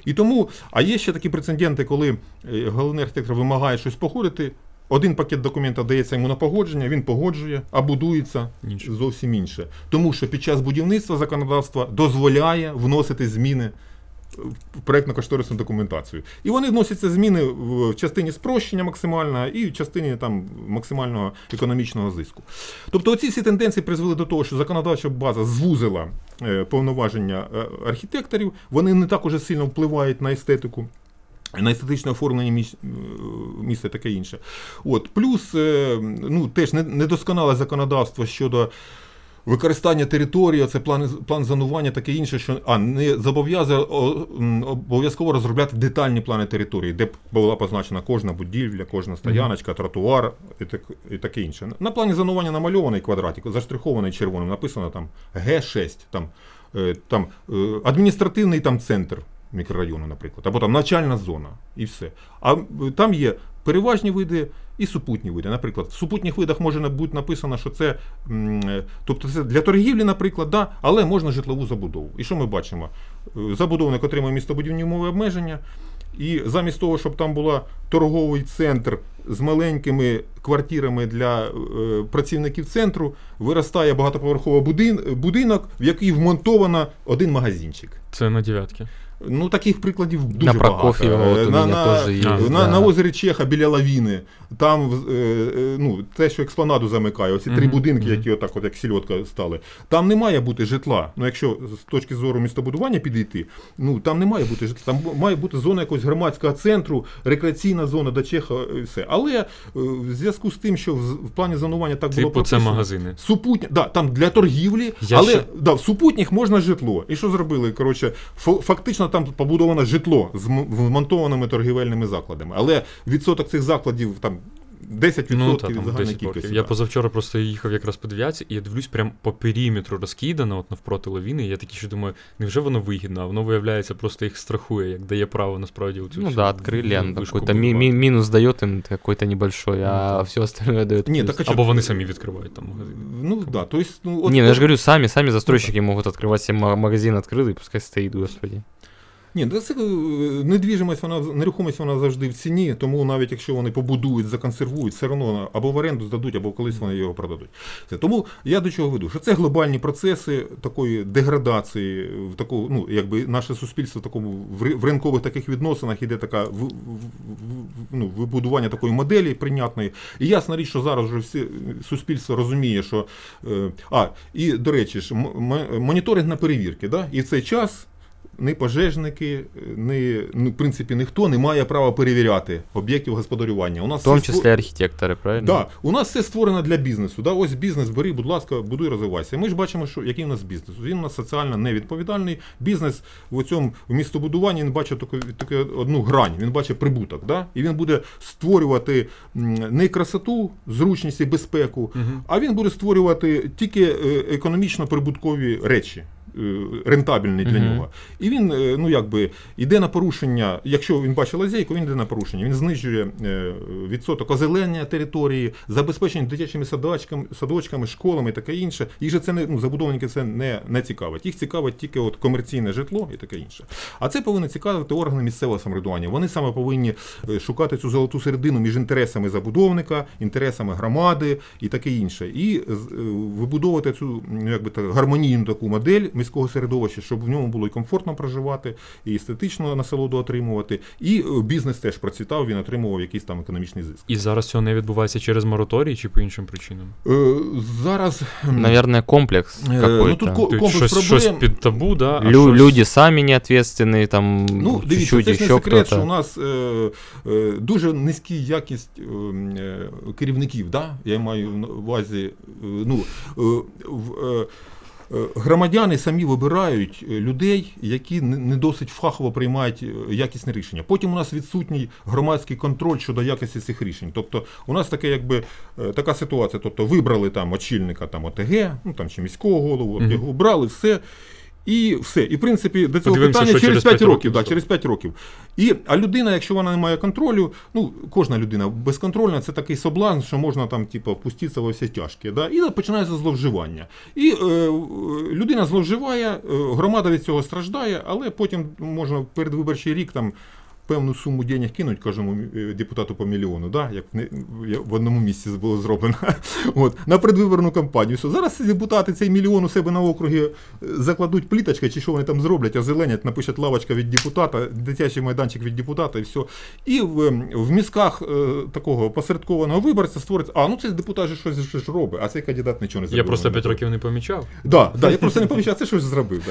І тому, а є ще такі прецеденти, коли е, головний архітектор вимагає щось погодити. Один пакет документів дається йому на погодження, він погоджує, а будується
Інше.
зовсім інше. Тому що під час будівництва законодавства дозволяє вносити зміни в проєктно-кошторисну документацію. І вони вносяться зміни в частині спрощення максимального і в частині там максимального економічного зиску. Тобто оці всі тенденції призвели до того, що законодавча база звузила е, повноваження е, архітекторів, вони не так уже сильно впливають на естетику. На естетичне оформлення е, міста таке інше. От. Плюс е, ну, теж недосконале законодавство щодо використання території, це план, план зонування, таке інше, що а, не зобов'язує обов'язково розробляти детальні плани території, де була позначена кожна будівля, кожна стояночка, тротуар і, так, і таке інше. На плані зонування намальований квадратик, заштрихований червоним, написано там Г6, там, е, там адміністративний там центр мікрорайону, наприклад, або там навчальна зона, і все. А е, там є переважні види і супутні види. Наприклад, в супутніх видах може бути написано, що це, е, тобто це для торгівлі, наприклад, да, але можна житлову забудову. І що ми бачимо? Е, Забудовник отримує містобудівні умови обмеження. І замість того, щоб там була торговий центр з маленькими квартирами для е, працівників центру, виростає багатоповерховий будин, будинок, в який вмонтовано один магазинчик.
Це на дев'ятки.
Ну, таких прикладів дуже
На
багато.
вот у
на, на,
тоже
есть,
на,
да.
на озері Чеха біля лавіни. Там е, е, ну, те, що експланаду замикає, оці три будинки, які отак, от, як сільотка стали. Там не має бути житла. Ну, якщо з точки зору містобудування підійти, ну там не має бути житла. Там має бути зона якогось громадського центру, рекреаційна зона до Чеха і все. Але е, в зв'язку з тим, що в, в плані зонування так було
Типу, це магазини.
Супутня, да, там для торгівлі,
Я
але
ще-
да, в супутніх можна житло. І що зробили? Коротше, фо- фактично там побудовано житло з м- вмонтованими торгівельними закладами. Але відсоток цих закладів там 10%
Ну, та,
від
там
загальної
10
кількості.
років. Я
да.
позавчора просто їхав якраз подивлятися, і я дивлюсь, прям по периметру розкидано, от навпроти лавіни. І я такий, що думаю, невже воно вигідно, а воно виявляється, просто їх страхує, як дає право насправді у цю
Ну
всю
да, открыли, оно
вишку
какой-то ми- ми-
будувати.
минус дает им какой-то небольшой,
Ну,
а
да.
все остальное дает.
Ні,
плюс.
так а
Або
чо-
вони самі відкривають там магазин.
Ну да, то есть, ну, от,
Не, ну я
от-
же говорю, сами, сами застройщики могут открывать себе ма- магазин открытый, пускай стоит, господи.
Ні, ну, це е, недвіжимость, вона нерухомість вона завжди в ціні, тому навіть якщо вони побудують, законсервують, все одно або в оренду здадуть, або колись вони його продадуть. Це тому я до чого веду, що це глобальні процеси такої деградації, в такому, ну якби наше суспільство в такому в ринкових таких відносинах іде така в, в- в- ну, вибудування такої моделі прийнятної. І ясна річ, що зараз вже всі суспільство розуміє, що е, а і до речі ж моніторинг на перевірки, да? і в цей час ні пожежники, ні, ну, в принципі, ніхто не має права перевіряти об'єктів господарювання. У нас
В том
все ство-
числе архитекторы, правильно?
Да, у нас все створено для бізнесу. Да? Ось бізнес бери, будь ласка, будуй, розвивайся. Ми ж бачимо, що який у нас бізнес. Він у нас соціально невідповідальний. Бізнес в цьому в містобудуванні він бачить таку, таку одну грань, він бачить прибуток. Да? І він буде створювати не красоту, зручність і безпеку,
Мгм.
а він буде створювати тільки е, економічно прибуткові речі. Е, Рентабельні для нього. І він, е, ну якби, йде на порушення. Якщо він бачить лазейку, він йде на порушення. Він знижує е, відсоток озеленення території, забезпечення дитячими садочками, садочками, школами і таке інше. Їх же це не ну, забудовники це не, не цікавить. Їх цікавить тільки от комерційне житло і таке інше. А це повинні цікавити органи місцевого самоврядування. Вони саме повинні шукати цю золоту середину між інтересами забудовника, інтересами громади і таке інше. І вибудовувати цю ну, якби так, гармонійну таку модель міського середовища, щоб в ньому було і комфортно проживати, і естетично насолоду отримувати, і е, бізнес теж процвітав, він отримував якийсь там економічний зиск.
І зараз цього не відбувається через мораторій чи по іншим причинам?
Е, зараз
Наверное, комплекс
е, ну, тут ко-
Тобто
комплекс
щось,
проблем.
щось під табу, да? а
Лю-
щось-
Люди сами не ответственные, там
Ну, дивіться,
чуть-чуть
це ж не
еще
секрет, що у
кто-то.
нас е, е, дуже низька якість е, е, керівників. Да? Я маю на увазі, е, ну, е, в, е, е, громадяни самі вибирають е, людей, які не досить фахово приймають якісні якісне рішення. Потім у нас відсутній громадський контроль щодо якості цих рішень. Тобто у нас таке, якби е, така ситуація. Тобто вибрали там очільника там ОТГ, ну там чи міського голову, його обрали, все. І все. І в принципі до цього
Подивимося,
питання
що
через
через
5
п'ять
років.
років
Да, через 5 років. І, а людина, якщо вона не має контролю, ну кожна людина безконтрольна, це такий соблазн, що можна там, типу, впуститися во все тяжкі. Да? І починається зловживання. І е, е, людина зловживає, е, громада від цього страждає, але потім можна передвиборчий рік там. Певну суму денег кинуть кожному е, депутату по мільйону, да? як в, одному місці було зроблено. От, на предвиборну кампанію. Все. Зараз депутати цей мільйон у себе на округі е, закладуть пліточка, чи що вони там зроблять, озеленять, напишуть лавочка від депутата, дитячий майданчик від депутата і все. І в, в мізках е, такого посередкованого виборця створиться, а ну цей депутат же щось ж робить, а цей кандидат нічого не зробив.
Я просто 5 років не помічав.
Да, да, я просто не помічав, це щось зробив.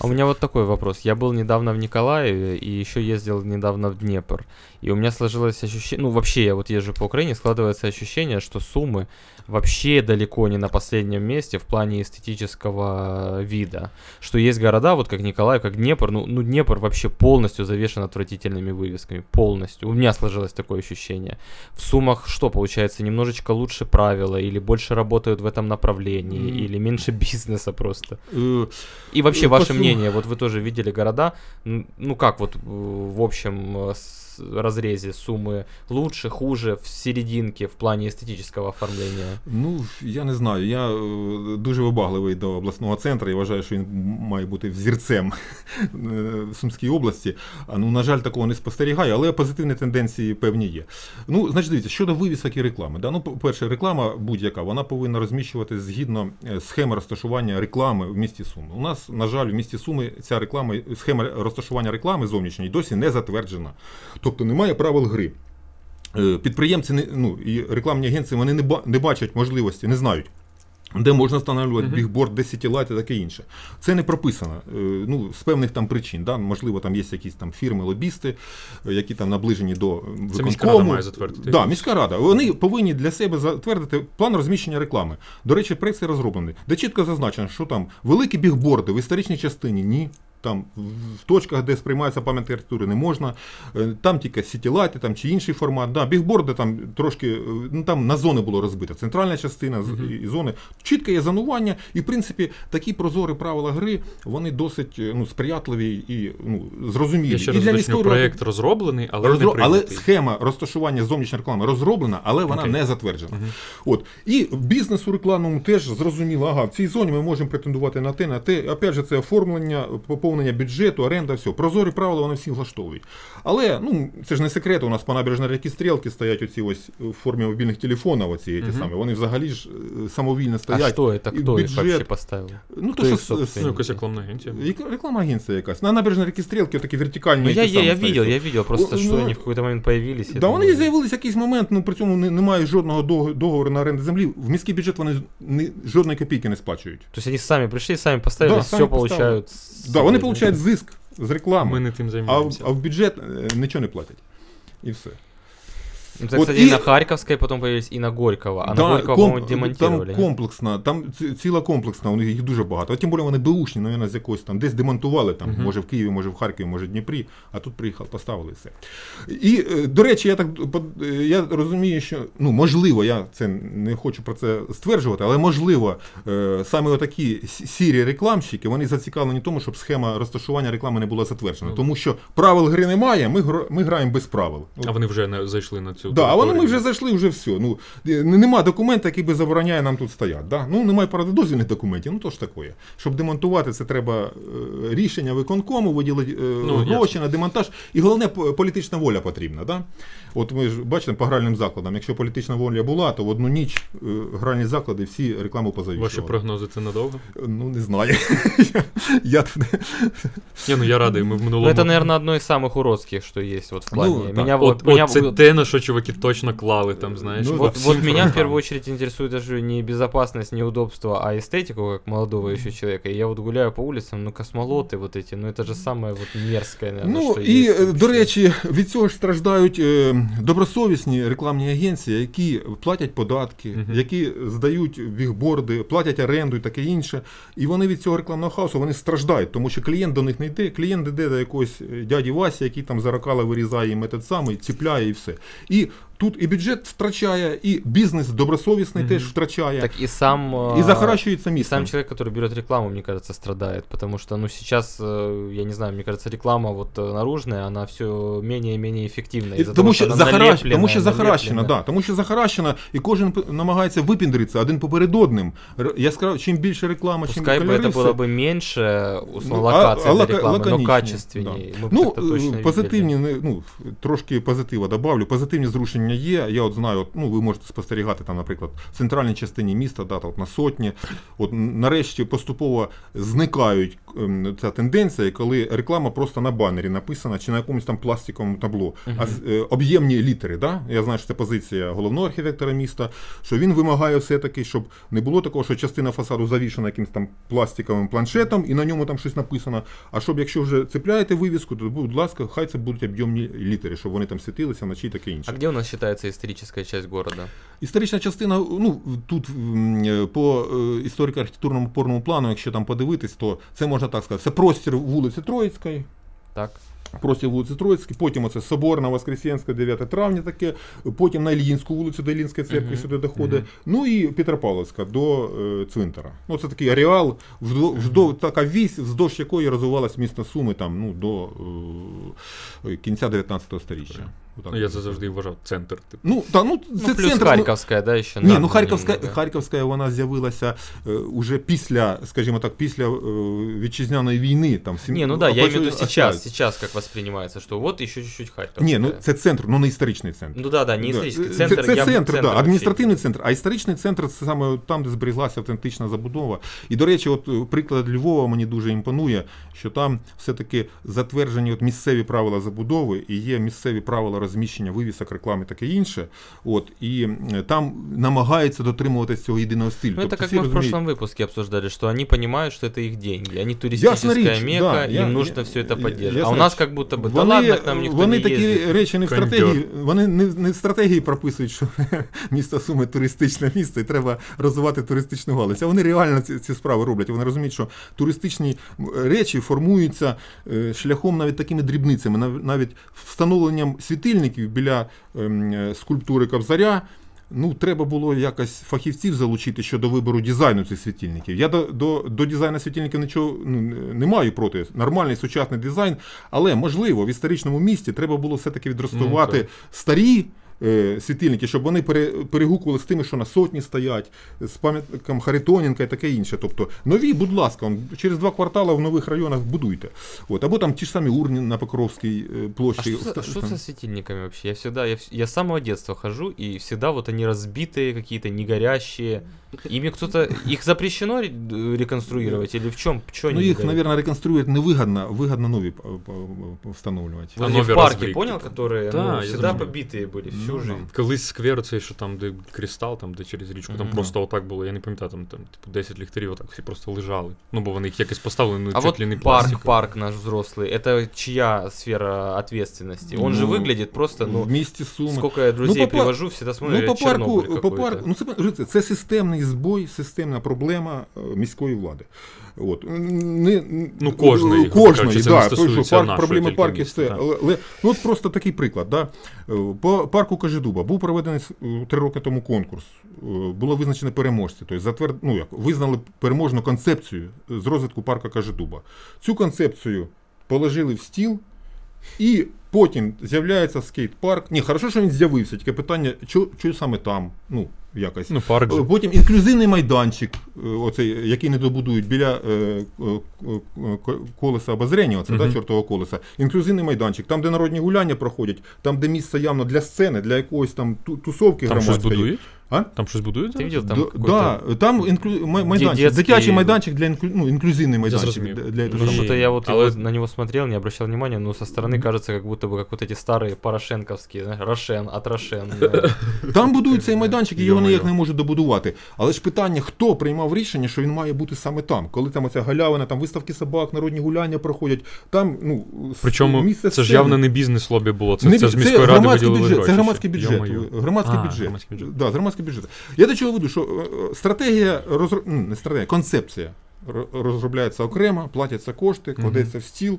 А у меня вот такой вопрос. Я был недавно в Николаеве и еще ездил недавно в Днепр. И у меня сложилось ощущение, ну вообще я вот езжу по Украине, складывается ощущение, что Сумы вообще далеко не на последнем месте в плане эстетического вида. Что есть города, вот как Николаев, как Днепр, ну, ну Днепр вообще полностью завешен отвратительными вывесками, полностью. У меня сложилось такое ощущение. В Сумах что получается, немножечко лучше правила, или больше работают в этом направлении,
М.
или меньше бизнеса просто?
Е,
И вообще
Э,
ваше
посыл-
мнение, вот вы тоже видели города, н- ну как вот э, в общем, э, с- с- разрезе суммы лучше, хуже, в серединке в плане эстетического оформления?
Ну, я не знаю. Я е, дуже вибагливий до обласного центру і вважаю, що він має бути взірцем е, Сумській області. Ну, на жаль, такого не спостерігаю, але позитивні тенденції певні є. Ну, значить, дивіться, щодо вивісок і реклами. Да? Ну, по-перше, реклама будь-яка, вона повинна розміщуватися згідно е, схеми розташування реклами в місті Суми. У нас, на жаль, в місті Суми ця реклама, схема розташування реклами зовнішньої досі не затверджена. Тобто немає правил гри. Е, Підприємці не, ну, і рекламні агенції вони не, не бачать можливості, не знають. Де можна встановлювати
Мгм.
бігборд, де сітілайт і таке інше. Це не прописано. е, Ну, з певних там причин. Да? Можливо, там є якісь там фірми, лобісти, е, які там наближені до е,
Це міська рада має затвердити.
Да, міська рада. Вони повинні для себе затвердити план розміщення реклами. До речі, проект цей розроблений, де чітко зазначено, що там великі бігборди в історичній частині ні. Там в точках, де сприймаються пам'ятки архітектури, не можна. Е, Там тільки сітілайти там, чи інший формат. Да, бігборди там трошки е, ну, там на зони було розбито. Центральна частина
Мгм.
і зони. Чітке є зонування, і в принципі такі прозорі правила гри вони досить е, ну, сприятливі і ну, зрозумілі.
Я ще
і для ради-
проєкт розроблений, але не
але схема розташування зовнішньої реклами розроблена, але вона
Окей.
не затверджена.
Мгм.
От і бізнесу рекламному теж зрозуміло, ага, в цій зоні ми можемо претендувати на те, на те. Опять же, це оформлення, поповнення бюджету, оренда, все. Прозорі правила вони всі влаштовують. Але ну це ж не секрет. У нас по набережній ріки стрілки стоять оці ось в формі мобільних телефонів. Оці ті
Мгм.
самі. Вони взагалі ж е, самовільно
А
стоять.
что это?
и
Кто их
бюджет.
вообще поставил?
Ну
Хто
то що
їх
с-
Ну, якась рекламна агенція.
Реклама агенція якась. На набережній ріки стрілки такі вертикальні.
Ну, я, я, я видел, я видел, просто
ну,
они в какой-то момент появились.
Да, вони з'явилися якийсь момент, ну при цьому немає жодного дого- договору на оренду землі. В міський бюджет вони жодної копійки не сплачують.
То есть они сами пришли, сами поставили,
Да,
все получают.
Да, вони
себе.
получають зиск з реклами,
Ми не тим
а, в-
займаємося.
а в бюджет е, нічого не платять. І все.
Ну, это,
Вот
кстати,
и-
и на Харьковской потом появились, и на Горького. А на Горького,
ком-
по-моему, демонтировали.
Там
не?
комплексна, там ці- ціла комплексна, у них їх дуже багато. А тим більше вони беушні, навіть з якогось там десь демонтували, там,
Мгм.
може в Києві, може в Харкові, може в Дніпрі, а тут приїхав, поставили все. І, е, до речі, я так под- е, я розумію, що ну, можливо, я це не хочу про це стверджувати, але можливо, е, саме отакі сірі рекламщики, вони зацікавлені в тому, щоб схема розташування реклами не була затверджена.
Ну.
Тому що правил гри немає, ми, гро- ми граємо без правил.
А вони вже не зайшли на цю
Да, а вони ми вже зайшли, вже все. Ну, е, нема документа, який би забороняє нам тут стояти. Да? Ну, немає правда дозвільних документів, ну то ж таке. Щоб демонтувати, це треба е, рішення виконкому, виділити е,
Ну,
гроші на демонтаж. І головне, політична воля потрібна. Да? От ми ж бачите по гральним закладам, якщо політична воля була, то в одну ніч е, гральні заклади всі рекламу позавішували.
Ваші прогнози це надовго?
Ну, не знаю. Я- Я тут
Ні, ну я радий, ми в
Ну,
минулому.
это, наверное, одно из самых уродских, что есть вот в плане.
Ну, так.
меня
От,
вот,
от це те, на що чуваки точно клали там, знаєш.
Ну,
по
вот,
всім
вот меня в
фронтам.
первую очередь интересует даже не безопасность, не удобство, а эстетику, как молодого еще человека. И я вот гуляю по улицам, ну, космолоты вот эти, ну, это же самое вот мерзкое, наверное,
Ну
что
і
есть
е,
вообще.
до речі, від цього ж страждають е, добросовісні рекламні агенції, які платять податки,
Мгм.
які здають бігборди, платять оренду і таке інше. І вони від цього рекламного хаосу вони страждають, тому що клієнт до них не йде. Клієнт йде до якогось е, дяді Васі, який там зарокала вирізає їм этот самий, ціпляє і все. І see тут і бюджет втрачає, і бізнес добросовісний
Мгм.
теж втрачає,
Так и сам...
і
а,
захаращується
И
місто.
сам человек, который берет рекламу, мне кажется, страдает, потому что, ну, сейчас, э, я не знаю, мне кажется, реклама вот э, наружная, она все менее и менее эффективна.
І
из-за
тому
того,
що,
она
захаращ...
налепленная,
тому що захаращена,
налепленная.
да, тому що захаращена, і кожен п- намагається випіндритися один поперед одним. Р- Я сказав, чим більше реклами, чим
Пускай бы
кольори,
это
все.
было бы меньше, условно,
Ну, а-
локаций
а
для
лака-
рекламы, но
лаконичнее,
качественнее. Мы бы
Ну,
так-то точно
е,
видели.
позитивні, не- ну, трошки позитива добавлю. Позитивні зрушення є. Я от знаю, от, ну, ви можете спостерігати там, наприклад, в центральній частині міста, да, от на сотні. От нарешті поступово зникають ем, ця тенденція, коли реклама просто на банері написана чи на якомусь там пластиковому табло, а е, об'ємні літери. Да? Я знаю, що це позиція головного архітектора міста, що він вимагає все-таки, щоб не було такого, що частина фасаду завішена якимось там пластиковим планшетом і на ньому там щось написано. А щоб якщо вже цепляєте вивіску, то будь ласка, хай це будуть об'ємні літери, щоб вони там світилися вночі і таке інше.
А где у нас считается историческая часть города?
Історична частина, ну тут е, по е, історико-архітектурному опорному плану, якщо там подивитись, то це можна так сказати. Це простір вулиці Троїцької,
Так.
Простір вулиці Троїцькій, потім оце Соборна, Воскресенська, 9 травня таке, потім на Ільїнську вулицю до Іллінської церкви
Мгм.
сюди доходить, ну і Петропавловська до е, цвинтара. Ну, це такий ареал, вздо- вздо- така вісь, вздовж якої розвивалось місто Суми там, ну, до е, кінця 19 століття. Отак.
Ну, я це завжди вважав центр. Типу.
Ну, та, ну,
Ну, плюс
центр, ну,
да, еще.
ні, ну Харківська, Харківська вона з'явилася е, уже після, скажімо так, після е, вітчизняної війни. Там, сім-
Не, ну да,
а
я имею в виду сейчас, сейчас как воспринимается, что вот еще чуть-чуть Харьковская.
Ні, ну це центр, ну не історичний центр.
Ну да, да, не
Да.
исторический
Це,
центр.
це
я в
центр, да, адміністративний центр, а історичний центр це саме там, де зберіглася автентична забудова. І, до речі, от е, приклад Львова мені дуже імпонує, що там все-таки затверджені от місцеві правила забудови і є місцеві правила розміщення вивісок, реклами таке інше. От, і е, там намагаються дотримуватися цього єдиного стилю.
Ну, это
Тобто
как
всі
мы в
розуміють-
прошлом выпуске обсуждали, что они понимают, что это их деньги. Они
Ясна
туристическая
річ,
мека,
да,
им
я-
нужно
я-
все это
я-
поддерживать.
ясна
А у нас
річ.
как будто бы, да
Вони,
ладно, к нам никто
вони
не
такі
ездит.
речі не в
Кондьор.
стратегії, вони не, не в стратегії прописують, що місто Суми туристичне місто і треба розвивати туристичну галузь. А вони реально ці, ці справи роблять. Вони розуміють, що туристичні м, речі формуються е, шляхом навіть такими дрібницями, нав- навіть встановленням світильників біля ем, е, скульптури Кобзаря. Ну, треба було якось фахівців залучити щодо вибору дизайну цих світильників. Я до, до, до дизайну світильників нічого ну, не маю проти. Нормальний сучасний дизайн, але можливо в історичному місті треба було все-таки відростувати
Ну,
старі. Е, Світильники, щоб вони пере, перегукували з тими, що на сотні стоять, з пам'ятником Харитоненка і таке інше. Тобто нові, будь ласка, через два квартали в нових районах будуйте. От, або там ті ж самі урні на Покровській площі.
А что, что со светильниками вообще? Я всегда, я, я с самого детства хожу, и всегда вот они разбитые, какие-то не горящие. Ими кто-то, их запрещено ре- э, реконструировать или в чем? Чё
Ну,
они
їх,
не горят?
наверное, реконструювати невигідно, вигідно нові п- п- п- встановлювати.
А
Вот
нові
в парке,
розбріки,
понял,
типу.
которые
Да,
ну,
я
всегда
зрозумів.
побитые были всю
Ну,
жизнь.
да.
Колись сквер, цей, що там, де кристал, там, де через річку, там
Мгм.
просто отак було. Я не пам'ятаю, там, там типу 10 ліхтарів, отак всі просто лежали. Ну, бо вони їх якось поставили, ну,
А
чуть
вот
ли не
парк,
пластик.
парк наш взрослый, это чья сфера ответственности? Он же
Ну,
выглядит просто,
в
ну,
місті Суми.
сколько я друзей
по пар-
привожу, всегда смотрят,
Ну, по парку,
Чернобыль
по
какой-то.
парку, ну це, розумієте, це системний збой, системна проблема е, міської влади. От. Не,
Ну, кожної,
кожної,
кажучи,
да, той, що парк, проблеми парків, все. Але, але ну, от просто такий приклад. Да? Е, По парку Кажедуба був проведений е, три роки тому конкурс. Було визначено переможці. Тобто затвер... ну, як, визнали переможну концепцію з розвитку парка Кажедуба. Цю концепцію положили в стіл. І потім з'являється скейт-парк. Ні, хорошо, що він з'явився, тільки питання, що саме там? Ну, якось.
Ну, парк же.
Потім інклюзивний майданчик, е, оцей, який не добудують біля е, е, е, колеса обозрення, оце,
Мгм.
да, чортового колеса. Інклюзивний майданчик, там, де народні гуляння проходять, там, де місце явно для сцени, для якоїсь там тусовки
Там щось
громадської.
будують?
А?
Там щось будують?
Ты
зараз?
видел там
Да,
какой-то...
да, там інклю... май- майданчик,
детський-
дитячий майданчик для інклю... ну, інклюзивний майданчик
зрозумів.
для, для,
Ну,
для
Ні.
что-то я вот
але-
его- на него смотрел, не обращал внимания, но со стороны кажется, как будто бы как вот эти старые порошенковские, знаешь, Рошен, от Рошен. да.
Там будують цей майданчик, і його
Йо-моє.
ніяк не можуть добудувати. Але ж питання, хто приймав рішення, що він має бути саме там, коли там оця галявина, там виставки собак, народні гуляння проходять. Там ну с-
Причому
місце
це ж
сцени.
явно не бізнес-лобі було, це,
Не
це
бі-
з міської ради
громадський
виділили
бюджет,
гроші.
Це
ще.
громадський бюджет.
Йо-моє.
Громадський
А,
бюджет.
громадський бюджет.
Да, громадський бюджету. Я до чого веду, що е, стратегія розро... ну, не стратегія, концепція розробляється окремо, платяться кошти, кладеться в стіл.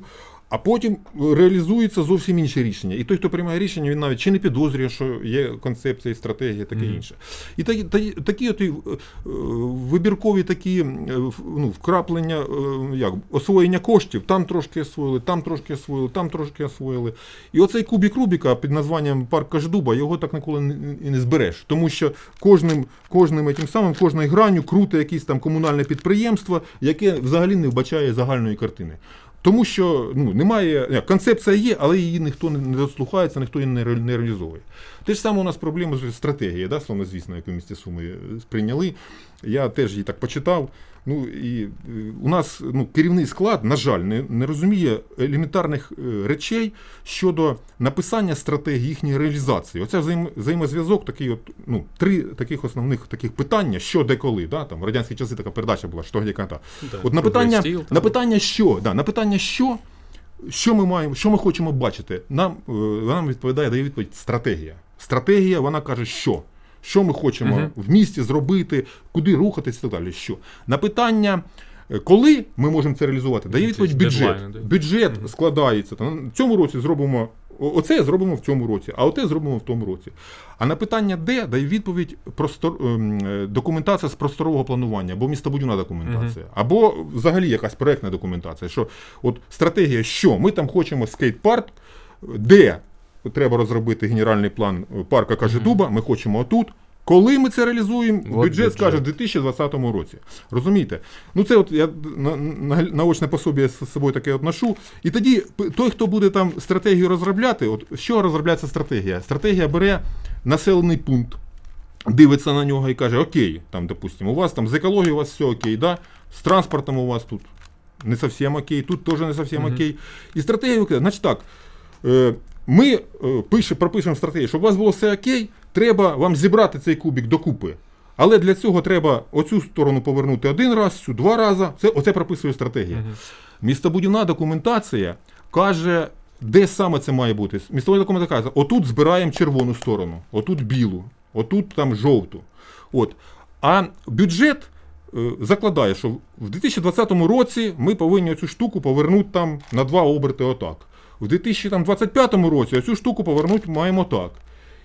А потім реалізується зовсім інше рішення. І той, хто приймає рішення, він навіть чи не підозрює, що є концепція, стратегія, таке
Мгм.
інше. І такі, такі, такі от, е, вибіркові такі е, ну, вкраплення, е, як, освоєння коштів, там трошки освоїли, там трошки освоїли, там трошки освоїли. І оцей кубік Рубіка під названням Парк Каждуба, його так ніколи не- не збереш. Тому що кожним, кожним тим самим, кожною гранню круте якесь там комунальне підприємство, яке взагалі не вбачає загальної картини. Тому що ну, немає, Не, концепція є, але її ніхто не дослухається, ніхто її не, ре- реалізовує. Те ж саме у нас проблема з стратегією, да, словно звісно, яку місті Суми е, сприйняли. Я теж її так почитав. Ну і е, у нас ну, керівний склад, на жаль, не, не розуміє елементарних е, речей щодо написання стратегії їхньої реалізації. Оце взаєм, взаємозв'язок, такий от, ну, три таких основних таких питання, що де коли. Да? Там, в радянські часи така передача була, що де коли.
Да,
От на питання,
стіл,
на питання що, да, на питання що, що ми маємо, що ми хочемо бачити, нам, е, нам відповідає, дає відповідь стратегія. Стратегія, вона каже, що. Що ми хочемо
Мгм.
в місті зробити, куди рухатись і так далі. Що. На питання Е, Коли ми можемо це реалізувати? Дає відповідь бюджет. Бюджет складається. Там, в цьому році зробимо оце зробимо в цьому році, а оте зробимо в тому році. А на питання де дає відповідь простор, ем, е, документація з просторового планування, або містобудівна документація, або взагалі якась проектна документація. Що от стратегія, що ми там хочемо скейт-парк, де треба розробити генеральний план е, парка Кажедуба, ми хочемо отут. Коли ми це реалізуємо, бюджет,
бюджет.
скаже в 2020 році. Розумієте? Ну це от я на, на, наочне пособі з собою таке от ношу. І тоді той, хто буде там стратегію розробляти, от з чого розробляється стратегія? Стратегія бере населений пункт, дивиться на нього і каже: Окей, там, допустимо, у вас там з екологією у вас все окей, да? з транспортом у вас тут не зовсім окей, тут теж не зовсім
Мгм.
окей. І стратегія каже, значить так. Ми е, пише, пропишемо стратегію, щоб у вас було все окей, треба вам зібрати цей кубик докупи. Але для цього треба оцю сторону повернути один раз, цю два рази. Це, оце прописує стратегія.
Мгм.
Містобудівна документація каже, де саме це має бути. Містобудівна документація каже, отут збираємо червону сторону, отут білу, отут там жовту. От. А бюджет е, закладає, що в 2020 році ми повинні цю штуку повернути там на два оберти отак. В 2025 році оцю штуку повернути маємо так.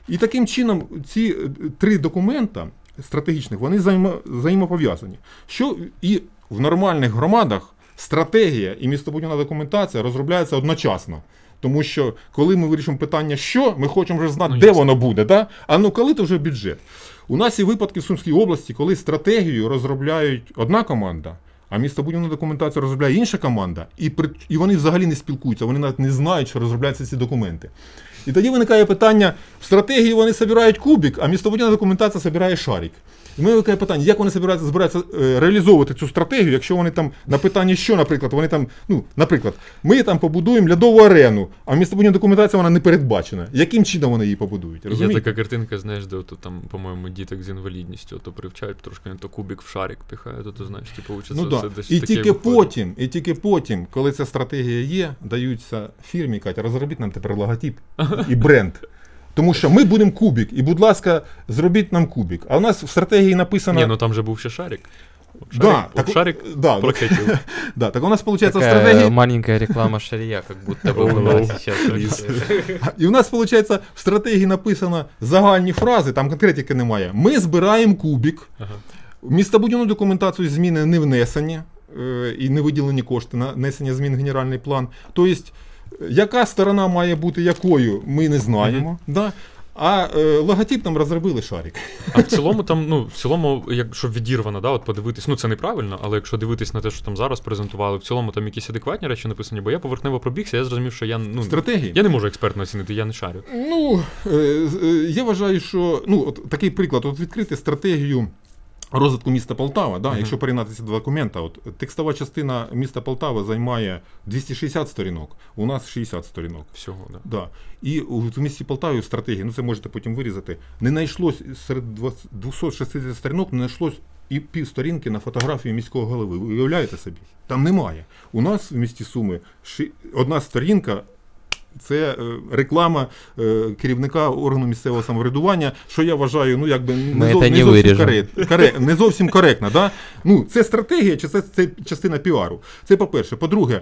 І таким чином ці е, три документа стратегічних вони взаємо- взаємопов'язані. Що і в нормальних громадах стратегія і містобудівна документація розробляються одночасно. Тому що коли ми вирішимо питання, що, ми хочемо вже знати,
Ну,
де
ясно.
воно буде. Да? А ну коли то вже бюджет. У нас є випадки в Сумській області, коли стратегію розробляють одна команда, а містобудівну документацію розробляє інша команда, і, при, і вони взагалі не спілкуються, вони навіть не знають, що розробляються ці документи. І тоді виникає питання: в стратегії вони збирають кубик, а містобудівна документація збирає шарик. І мене виникає питання, як вони збираються, збираються е, реалізовувати цю стратегію, якщо вони там на питання, що, наприклад, вони там, ну, наприклад, ми там побудуємо льодову арену, а містобудівна документація вона не передбачена. Яким чином вони її побудують?
Є така картинка, знаєш, де ото там, по-моєму, діток з інвалідністю, то привчають трошки, то кубик в шарик піхають, то ти знаєш, типу, учиться
Ну, да.
все десь
І
таке
тільки
виходить.
потім, і тільки потім, коли ця стратегія є, даються фірмі, Катя, розробіть нам тепер логотип і бренд. Тому що ми будемо кубик, і, будь ласка, зробіть нам кубик. А у нас в стратегії написано.
Ні, ну там же був ще шарик. Шарик,
да,
от шарик
да,
прокатив.
да, так у нас виходить в
Такая
стратегії.
маленькая реклама Шария, как будто бы
Oh,
была
no.
сейчас.
І у нас, виходить, в стратегії написано загальні фрази, там конкретики немає. Ми збираємо кубик,
Ага.
В містобудівну документацію зміни не внесені е, і не виділені кошти на внесення змін в генеральний план. Тобто, яка сторона має бути якою, ми не знаємо. Да? А е, логотип нам розробили шарик.
А в цілому там, ну, в цілому, якщо відірвано, да, от подивитись, ну це неправильно, але якщо дивитись на те, що там зараз презентували, в цілому там якісь адекватні речі написані, бо я поверхнево пробігся, я зрозумів, що я ну
Стратегії?
я не можу експертно оцінити, я не шарю.
Ну, е, е, я вважаю, що ну, от такий приклад, от відкрити стратегію. Розвитку міста Полтава, да,
Мгм.
якщо порівняти ці два документа, от текстова частина міста Полтава займає 260 сторінок, у нас 60 сторінок.
Всього, да.
Да. І у в місті Полтаві в стратегії, ну це можете потім вирізати, не знайшлось серед 20 260 сторінок, не знайшлось і півсторінки на фотографію міського голови. Ви уявляєте собі? Там немає. У нас в місті Суми ши- одна сторінка. Це е, реклама е, керівника органу місцевого самоврядування, що я вважаю, ну якби не,
Ми
зов- не
не
зовсім
виріжемо.
корект- не зовсім коректно. Да? Ну, це стратегія чи це, це частина піару? Це по-перше. По-друге,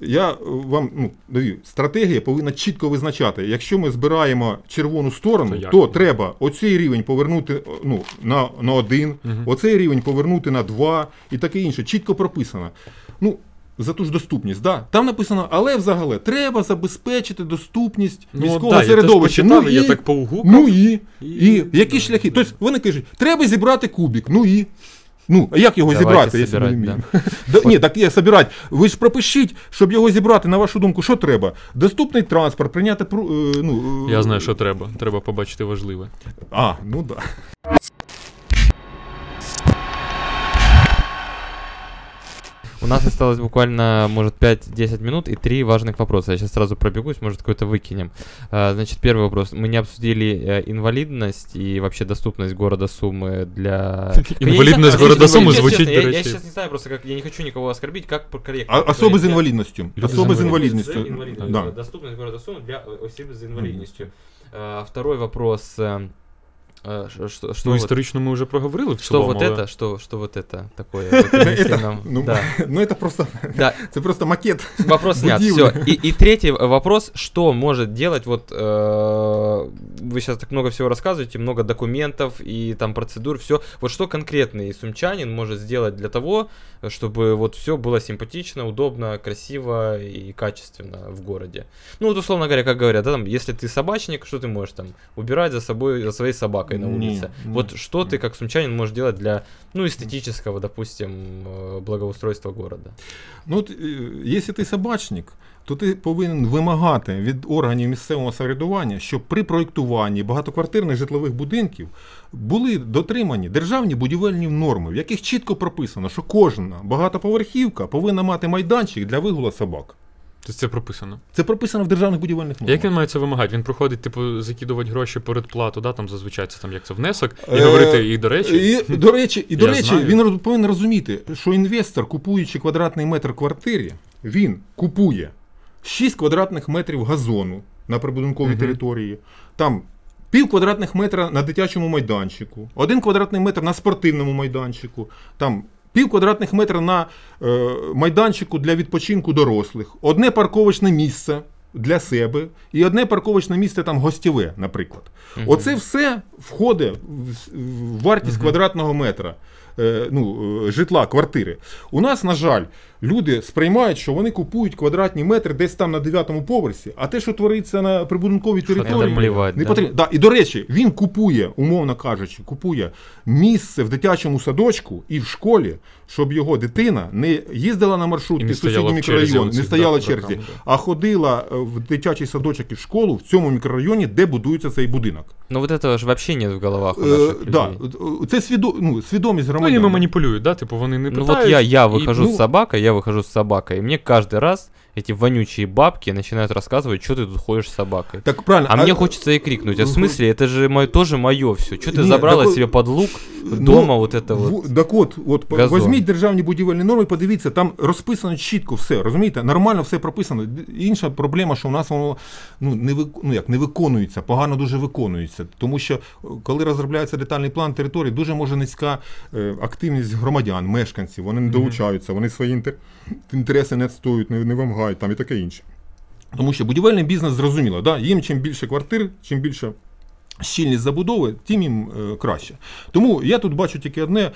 я е, вам ну, даю, стратегія повинна чітко визначати, якщо ми збираємо червону сторону,
То
то, треба оцей рівень повернути ну, на, на один,
Мгм.
оцей рівень повернути на два і таке інше. Чітко прописано. Ну, за ту ж доступність, да. Там написано, але взагалі треба забезпечити доступність міського
Ну, да, я теж
середовища.
почитав,
ну,
і я так поугукав.
ну і,
І-
і, які
да,
шляхи?
да.
Тобто вони кажуть, треба зібрати кубик. Ну і. Ну, а як його
Давайте
зібрати, якщо ми не вміємо? Да, ні, так є собирати. Ви ж пропишіть, щоб його зібрати, на вашу думку, що треба? Доступний транспорт, прийняти е, ну, е,
Я знаю, що треба. Треба побачити важливе.
А, ну да.
У нас осталось буквально, может, 5-10 минут и три важных вопроса. Я сейчас сразу пробегусь, может, какой-то выкинем. А, Значит, первый вопрос. Мы не обсудили э, инвалидность и вообще доступность города Сумы для...
Інвалідність
Я не
города
знаю,
Суми
честно,
звучить,
я,
до
я
речі.
сейчас не знаю просто, как я не хочу никого оскорбить, как по- корректно.
А, особи з
говорить.
інвалідністю.
Люди
Особи
з
з
інвалідністю.
інвалідністю.
Инвалидность,
Да.
Доступность города Сумы для э, осіб з інвалідністю. А, Второй вопрос. Э, ш- Что, что
Ну,
вот-
історично ми вже проговорили в
Что
цілому,
вот
але-
это, что, что вот это такое? Вот
Это,
нам.
ну,
Да.
ну це просто,
Да,
це просто макет.
вопрос снят. Все. И, и третий вопрос, что может делать, вот э, вы сейчас так много всего рассказываете, много документов и там процедур, все. Вот что конкретный сумчанин может сделать для того, чтобы вот все было симпатично, удобно, красиво и качественно в городе? Ну вот условно говоря, как говорят, да, там, если ты собачник, что ты можешь там убирать за собой, за своей собакой на
Не,
улице?
не,
вот что ты
не.
как сумчанин можешь делать для, ну, эстетического, допустим, э, благоустройства города?
Ну, от, е, якщо ти собачник, то ти повинен вимагати від органів місцевого самоврядування, щоб при проєктуванні багатоквартирних житлових будинків були дотримані державні будівельні норми, в яких чітко прописано, що кожна багатоповерхівка повинна мати майданчик для вигула собак.
Тобто це прописано.
Це прописано в державних будівельних нормах.
Як він має це вимагати? Він проходить, типу, закидувати гроші передплату, да, там зазвичай це там як це внесок, і
Е,
говорити, і до речі,
І, до речі, і, до
Я
речі
знаю.
він повинен розуміти, що інвестор, купуючи квадратний метр квартири, він купує 6 квадратних метрів газону на прибудинковій території, там пів квадратних метра на дитячому майданчику, один квадратний метр на спортивному майданчику, там пів квадратних метра на е, майданчику для відпочинку дорослих, одне парковочне місце. Для себе і одне парковочне місце там гостєве, наприклад.
Угу.
Оце все входить в, вартість
угу.
квадратного метра е, ну, е, житла, квартири. У нас, на жаль, люди сприймають, що вони купують квадратні метри десь там на 9-му поверсі, а те, що твориться на прибудинковій території,
плівать,
не потрібно. Да, і до речі, він купує, умовно кажучи, купує місце в дитячому садочку і в школі, щоб його дитина не їздила на маршрутки
не
в сусідній мікрорайон, не стояла в
да,
черзі, а ходила е, в дитячий садочок і в школу в цьому мікрорайоні, де будується цей будинок.
Ну вот этого же вообще нет в головах у
Е, да,
людей.
е, це свідо, ну, свідомість
ну,
громадян.
ними маніпулюють, да? Типу вони не
Ну
питають.
вот я, я
і-
выхожу
ну-
с собакой, выхожу с собакой, и мне каждый раз эти вонючие бабки начинают рассказывать, что ты тут ходишь с собакой.
Так правильно.
А, мне хочется ей крикнуть, а в
Мгм.
смысле, это же мое, тоже мое все. Что ты
Не,
забрала
так вот,
себе под лук
ну,
дома вот это
в-
вот?
Так от, от по-
газон.
візьміть державні будівельні норми, подивіться, там розписано чітко все, розумієте? Нормально все прописано. Д- Інша проблема, що у нас воно ну, не, вик... ну, як, не виконується, погано дуже виконується. Тому що е, коли розробляється детальний план території, дуже може низька е, активність громадян, мешканців, вони не
Мгм.
долучаються, вони свої інтер... інтереси не відстоюють, не, не вимагають там і таке інше. Тому що будівельний бізнес зрозуміло, да? їм чим більше квартир, чим більше щільність забудови, тим їм е, краще. Тому я тут бачу тільки одне: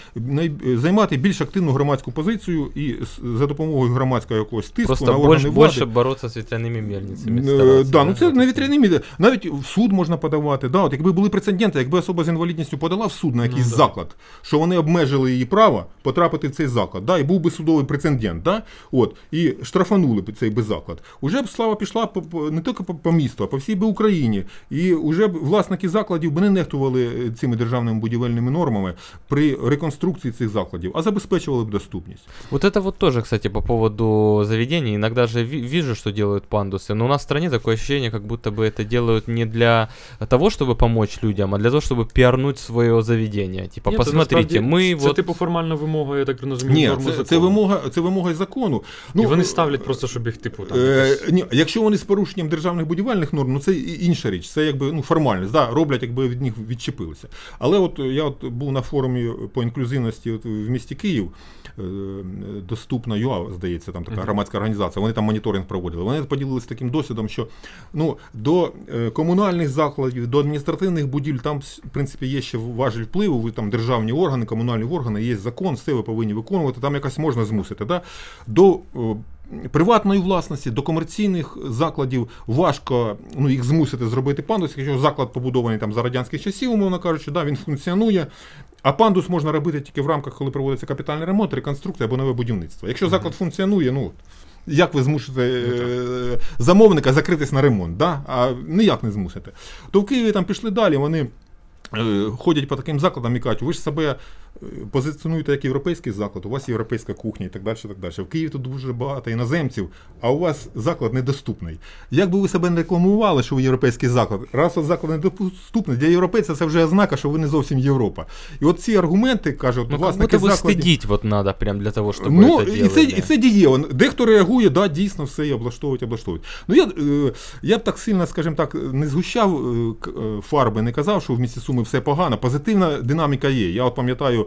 займати більш активну громадську позицію і за допомогою громадського якогось тиску
Просто
на органи
больше,
влади.
больше бороться с ветряными мельницами.
Е, Да, ну це не вітряні міди. Навіть в суд можна подавати. Да, от якби були прецеденти, якби особа з інвалідністю подала в суд на якийсь
Ну, да.
заклад, що вони обмежили її право потрапити в цей заклад, да, і був би судовий прецедент, да, от, і штрафанули б цей би заклад. Уже б слава пішла по, по- не тільки по, по місту, а по всій би Україні. І вже б власники закладів би не нехтували е, цими державними будівельними нормами при реконструкції цих закладів, а забезпечували б доступність.
Вот это вот тоже, кстати, по поводу заведений. Иногда же ви- вижу, что делают пандусы, но у нас в стране такое ощущение, как будто бы это делают не для того, чтобы помочь людям, а для того, чтобы пиарнуть свое заведение. Типа,
Ні, це
посмотрите,
насправді-
мы
це,
вот...
типу формальна вимога, я так розумію,
Ні,
норму
це,
закону.
це вимога, це вимога із закону. Ну,
і вони
е,
ставлять просто, щоб їх, типу, там.
Е,
якось-
ні, якщо вони з порушенням державних будівельних норм, ну це і- інша річ, це якби ну, формальність, да, роблять, якби від них відчепилися. Але от я от був на форумі по інклюзивності от, в місті Київ, е, доступна ЮА, здається, там така громадська організація. Вони там моніторинг проводили. Вони поділилися таким досвідом, що ну, до е, комунальних закладів, до адміністративних будівель, там, в принципі, є ще важель впливу, ви там державні органи, комунальні органи, є закон, все ви повинні виконувати, там якось можна змусити. Да? До приватної власності, до комерційних закладів важко ну, їх змусити зробити пандус, якщо заклад побудований там за радянських часів, умовно кажучи, да, він функціонує. А пандус можна робити тільки в рамках, коли проводиться капітальний ремонт, реконструкція або нове будівництво. Якщо заклад функціонує, ну як ви змусите е, замовника закритись на ремонт? Да? А ніяк не змусите. То в Києві там пішли далі, вони е, ходять по таким закладам і кажуть, ви ж себе позиціонуєте як європейський заклад, у вас європейська кухня і так далі. так далі. В Києві тут дуже багато іноземців, а у вас заклад недоступний. Як би ви себе не рекламували, що ви європейський заклад, раз от заклад недоступний, для європейця це вже ознака, що ви не зовсім Європа. І от ці аргументи, кажуть,
Ну, как
власники
будто бы
закладів.
стыдить вот надо прям для того, чтобы
Ну,
это
і
делать.
це,
да.
і це дієво. Дехто реагує, да, дійсно все і облаштовують, облаштовують. Ну я, е, я б так сильно, скажімо так, не згущав е, к- е, фарби, не казав, що в місті Суми Суми все погано. Позитивна динаміка є. Я от пам'ятаю.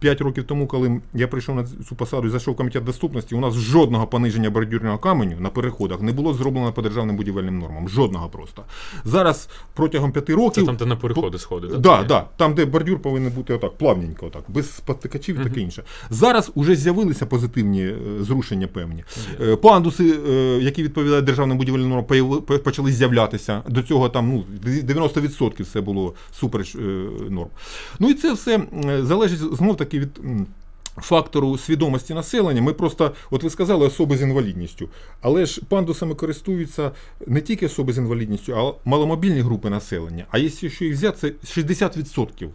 П'ять років тому, коли я прийшов на цю посаду і зайшов в комітет доступності, у нас жодного пониження бордюрного каменю на переходах не було зроблено по державним будівельним нормам. Жодного просто. Зараз протягом п'яти
Це там, де на переходи сходить.
Да, да, да, там, де бордюр повинен бути отак, плавненько, отак, без спотикачів і таке інше. Зараз вже з'явилися позитивні е, зрушення певні. Е, Пандуси, е, які відповідають державним будівельним нормам, почали з'являтися. До цього там ну, 90% все було супереч норм. Ну і це все залежить знов таки від. Фактору свідомості населення, ми просто, от ви сказали, особи з інвалідністю. Але ж пандусами користуються не тільки особи з інвалідністю, а маломобільні групи населення. А якщо їх взяти, це 60%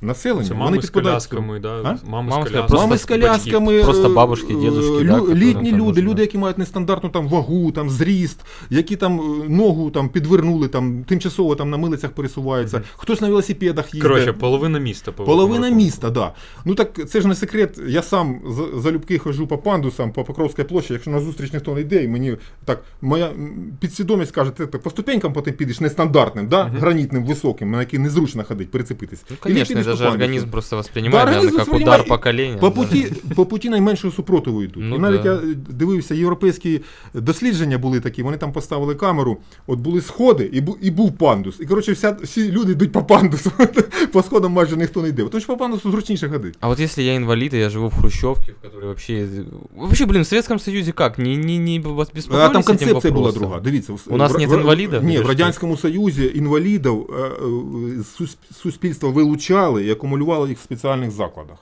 населення.
Це
вони
з колясками, да?
А?
мами з
Мами з
колясками.
Просто
Мами з колясками,
просто бабушки,
е, лю-
да,
літні люди,
можна.
люди, які мають нестандартну там вагу, там зріст, які там е, ногу там підвернули, там тимчасово там на милицях пересуваються, хтось на велосипедах їздить.
Коротше, половина міста. по
Половина
великому
міста, да. Ну так це ж не секрет. Я сам залюбки ходжу по пандусам, по Покровській площі. Якщо на зустріч ніхто не йде, і мені так моя підсвідомість каже, ти так по ступенькам потім підеш нестандартним, да? гранітним, високим, на який незручно ходити, перецепитись.
Ну,
І
конечно,
підеш
это
по
же
пандусу.
организм просто воспринимает,
Да,
как
воспринимает
удар поколения.
По
да.
по путі найменшого супротиву йдуть.
Ну
і навіть
да.
я дивився, європейські дослідження були такі, вони там поставили камеру, от були сходи, і, бу, і був пандус. І коротше, вся, всі люди йдуть по пандусу. по сходам майже ніхто не йде. Що по пандусу зручніше ходити.
А вот если я инвалид, и я живу в Хрущевке, в которой вообще... Вообще, блин, в Советском Союзе как? Не, не, не вас
А там концепція була друга. Дивіться,
У нас
в-
нет інвалідів?
Ні, в? Радянському Союзі інвалідів е, е, з сус- суспільства вилучали і акумулювали їх в спеціальних закладах.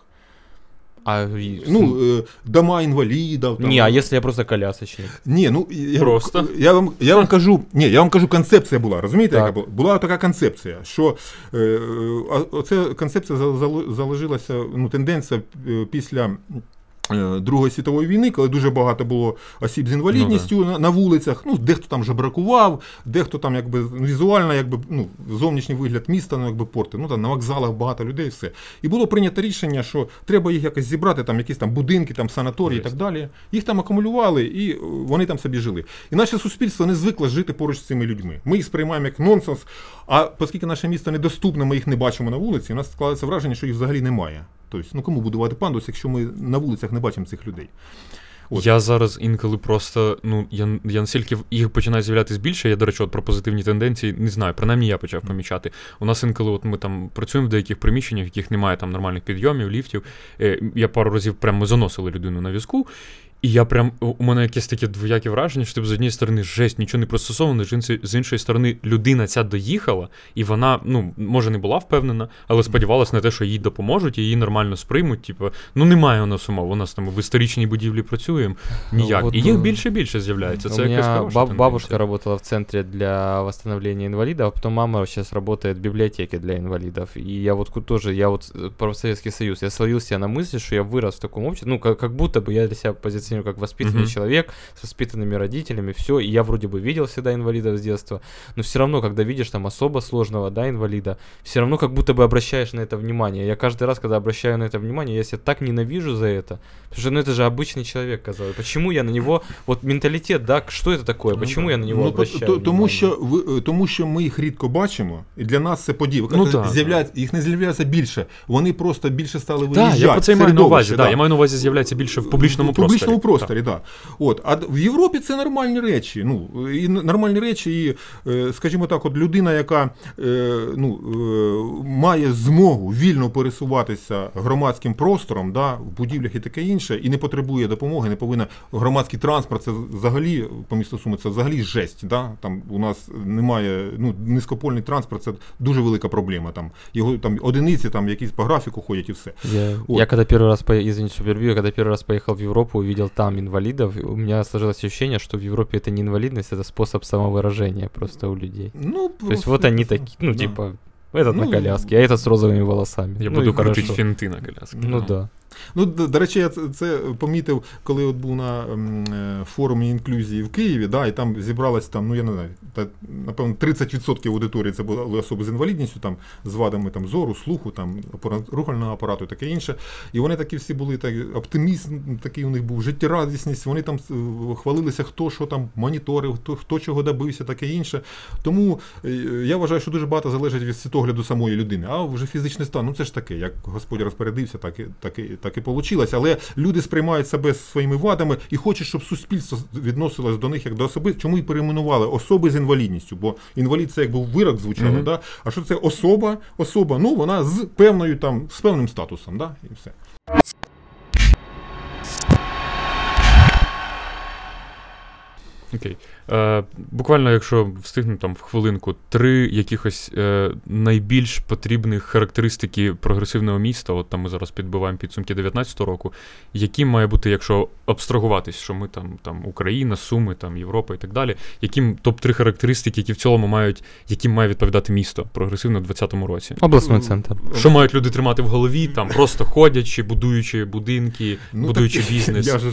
А,
Ну, е, дома інвалідів. Там.
Ні, а если я просто колясочник?
Ні, ну я,
Просто?
Я вам, я вам кажу, ні, я вам кажу, концепція була. Розумієте, яка була? Була така концепція, що е, е, оця концепція зал- зал- заложилася, ну, тенденція після. Е, Другої світової війни, коли дуже багато було осіб з інвалідністю на, на вулицях, ну дехто там жебракував, дехто там якби ну, візуально, якби ну зовнішній вигляд міста, ну якби порти. Ну там на вокзалах багато людей, все. І було прийнято рішення, що треба їх якось зібрати, там якісь там будинки, там санаторії і так далі. Їх там акумулювали, і е, вони там собі жили. І наше суспільство не звикло жити поруч з цими людьми. Ми їх сприймаємо як нонсенс. А оскільки наше місто недоступне, ми їх не бачимо на вулиці, у нас складається враження, що їх взагалі немає. Тобто, ну кому будувати пандус, якщо ми на вулицях не бачимо цих людей? От.
Я зараз інколи просто, ну, я, я настільки їх починає з'являтися більше. Я, до речі, от про позитивні тенденції не знаю, принаймні я почав помічати. У нас інколи, от ми там працюємо в деяких приміщеннях, в яких немає там нормальних підйомів, ліфтів. Е, я пару разів прямо заносили людину на візку. І я прям у у мене якесь таке двояке враження, що типу, з однієї сторони жесть, нічого не пристосовано, з іншої- з іншої сторони, людина ця доїхала, і вона, ну, може, не була впевнена, але сподівалася на те, що їй допоможуть, і її нормально сприймуть. Типу, ну немає у нас умов. У нас там в історичній будівлі працюємо. Ніяк.
Вот,
і їх
е,
більше і більше з'являється. Це
У
якась
меня
хороша
баб-
тенденція.
бабушка работала в центре для восстановления инвалидов, а потом мама сейчас работает в библиотеке для инвалидов. И я вот ку- тоже, я вот э, про Советский Союз, я словил себя на мысли, что я вырос в таком обществе, ну, как, как будто бы я для себя позиционирую как воспитанный
Мгм.
человек с воспитанными родителями, все, и я вроде бы видел всегда инвалидов с детства, но все равно, когда видишь там особо сложного, да, инвалида, все равно как будто бы обращаешь на это внимание. Я каждый раз, когда обращаю на это внимание, я себя так ненавижу за это, потому что, ну, это же обычный человек, казалось. Почему я на него, вот менталитет, да, что это такое,
Ну
почему
да.
я на него
Ну,
обращаю
то- тому,
внимание?
що ви, е, тому що ми їх рідко бачимо, і для нас це події. Ви
Ну,
кажете,
так,
з'являється, їх не з'являється більше, вони просто більше стали
Так,
виїжджати.
я про це і
в
маю на увазі.
середовище,
Да. Я маю на увазі з'являється більше в публічному
в
просторі.
Публічному просторі, да. От, а в Європі це нормальні речі. Ну, і нормальні речі, і, е, скажімо так, от людина, яка е, ну, е, має змогу вільно пересуватися громадським простором, да, в будівлях і таке інше, і не потребує допомоги, не повинна громадський транспорт, це взагалі по місту Суми, це взагалі жесть. Да? Там у нас немає ну, низькопольний транспорт, це дуже велика проблема. Там його там одиниці, там якісь по графіку ходять і все.
Я, я когда первый раз, по... извините, я когда первый раз поехал в Европу, увидел там инвалидов, у меня сложилось ощущение, что в Европе это не инвалидность, это способ самовыражения просто у людей.
Ну,
То есть вот они такие, ну
Да.
типа, этот на
Ну,
коляске, а этот с розовыми волосами.
Я
ну,
буду
и
крутити
хорошо.
фінти на коляски.
Ну да.
Ну, до, речі, я це, помітив, коли от був на ем, е, форумі інклюзії в Києві, да, і там зібралось там, ну я не знаю, та, напевно, 30% аудиторії це були особи з інвалідністю, там, з вадами там, зору, слуху, там, опорно-рухального апарату і таке інше. І вони такі всі були так, оптимізм, такий у них був, життєрадісність, вони там е, хвалилися, хто що там моніторив, хто, хто чого добився, таке інше. Тому е, я вважаю, що дуже багато залежить від світогляду самої людини. А вже фізичний стан, ну це ж таке, як Господь розпорядився, так і так так і вийшло. Але люди сприймають себе своїми вадами і хочуть, щоб суспільство відносилось до них як до особи. Чому і перейменували особи з інвалідністю? Бо інвалід це якби вирок звучало,
Мгм.
да? А що це особа? Особа, ну вона з певною там з певним статусом, да? і все.
Окей. Е, буквально, якщо встигну там в хвилинку, три якихось е, найбільш потрібних характеристики прогресивного міста, от там ми зараз підбиваємо підсумки 19 року, які має бути, якщо абстрагуватись, що ми там, там Україна, Суми, там Європа і так далі, яким топ-3 характеристики, які в цілому мають, яким має відповідати місто прогресивно в 20-му році?
Областной центр.
Що мають люди тримати в голові, там просто ходячи, будуючи будинки, будуючи
Ну, так,
бізнес.
Я ж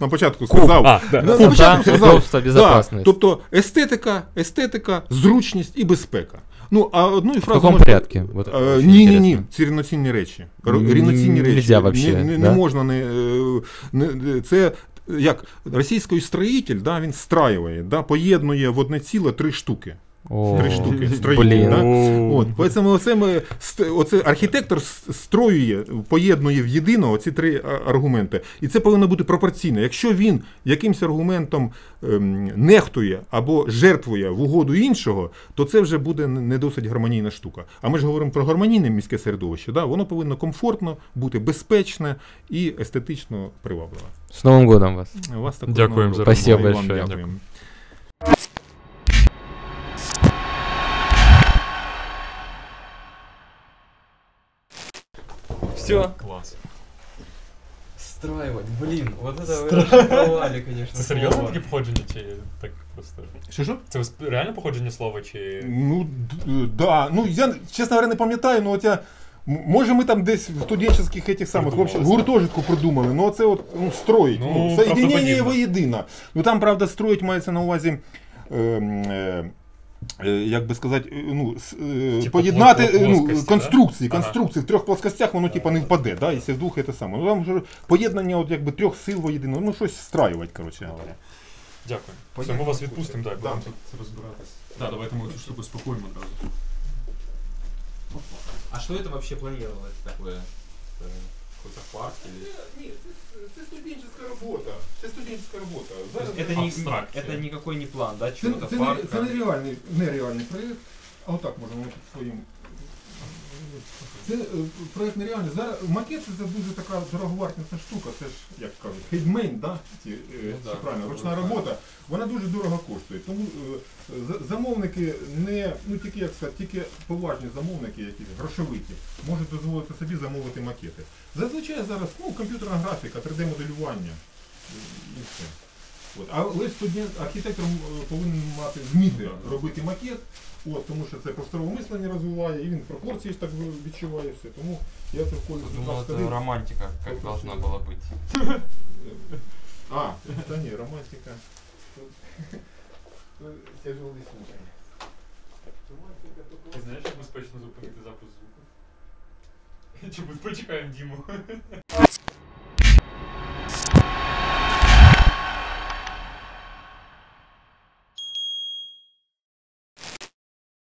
на початку сказав.
А, да.
Ну, на початку сказав,
безопасность.
тобто естетика, естетика, зручність і безпека. Ну, а одною
В
фразою...
каком порядке? Вот
Ні, ні, ні,
Це
ці рівноцінні речі. Рівноцінні речі.
нельзя вообще,
не, не,
да?
не можна не, е, не це. Як російський строїтель, да, він страює, да, поєднує в одне ціле три штуки.
О,
Три штуки. Строїтель, да? От, поэтому оце, ми, оце архітектор строює, поєднує в єдино ці три аргументи. І це повинно бути пропорційно. Якщо він якимось аргументом ем, нехтує або жертвує в угоду іншого, то це вже буде не досить гармонійна штука. А ми ж говоримо про гармонійне міське середовище. Да? Воно повинно комфортно бути безпечне і естетично привабливе.
С Новым годом вас.
Вас також
Дякуємо за.
Дякуємо.
Все.
Клас.
Страивать, блин, вот это
Стра-
шифровали, конечно.
Це серйозне таке походження, чи так просто?
Що що?
Це реально походження слова, чи.
Ну, д- да. Ну, я, чесно говоря, не пам'ятаю, ну от я. м- Може, ми там десь в студенческих этих самих
Придумали,
вообще,
да.
гуртожитку придумали, ну це от ну, строїть.
Ну,
Ну, соєдинення
правдоподібно.
Ну там, правда, строїть мається на увазі. Е, е, е, як би сказати, е, ну, е,
Типа
поєднати е, ну, конструкції,
да? Ага.
конструкції. В трьох плоскостях воно типа не впаде, да, якщо в двох це саме. Ну там вже поєднання от, якби, трьох сил воєдино, ну щось страювати, коротше говоря.
Дякую. Все, ми вас відпустимо, так,
Да.
тут розбиратись. Так, давайте ми цю штуку спакуємо одразу.
А что это вообще планировалось такое? Какой-то парк или...
Нет, це студенческая работа. Это студенческая работа. Зараз
Это, не,
экстракт,
это никакой не план, да,
Це,
чего-то
це, не,
парка?
це проєкт. А отак можемо під своїм. Це е, проєкт нереальний. Зараз макет це дуже така дороговартісна штука. Це ж, як кажуть, handmade, да? Ці, е,
Ну да,
правильно, ручна робота. Вона дуже дорого коштує. Тому е, замовники не, ну тільки як сказати, тільки поважні замовники, якісь грошовиті, можуть дозволити собі замовити макети. Зазвичай зараз ну, комп'ютерна графіка, 3D-моделювання і все. От. Але студент, архітектор повинен мати вміти робити макет, от, тому що це просторове мислення розвиває, і він пропорції ж так відчуває все. Тому я це в колі
Думал, это романтика, как должна была быть.
А, та ні, романтика. Тяжелий случай.
Ти знаєш, як безпечно зупинити запис звуку? Чи ми почекаємо Діму?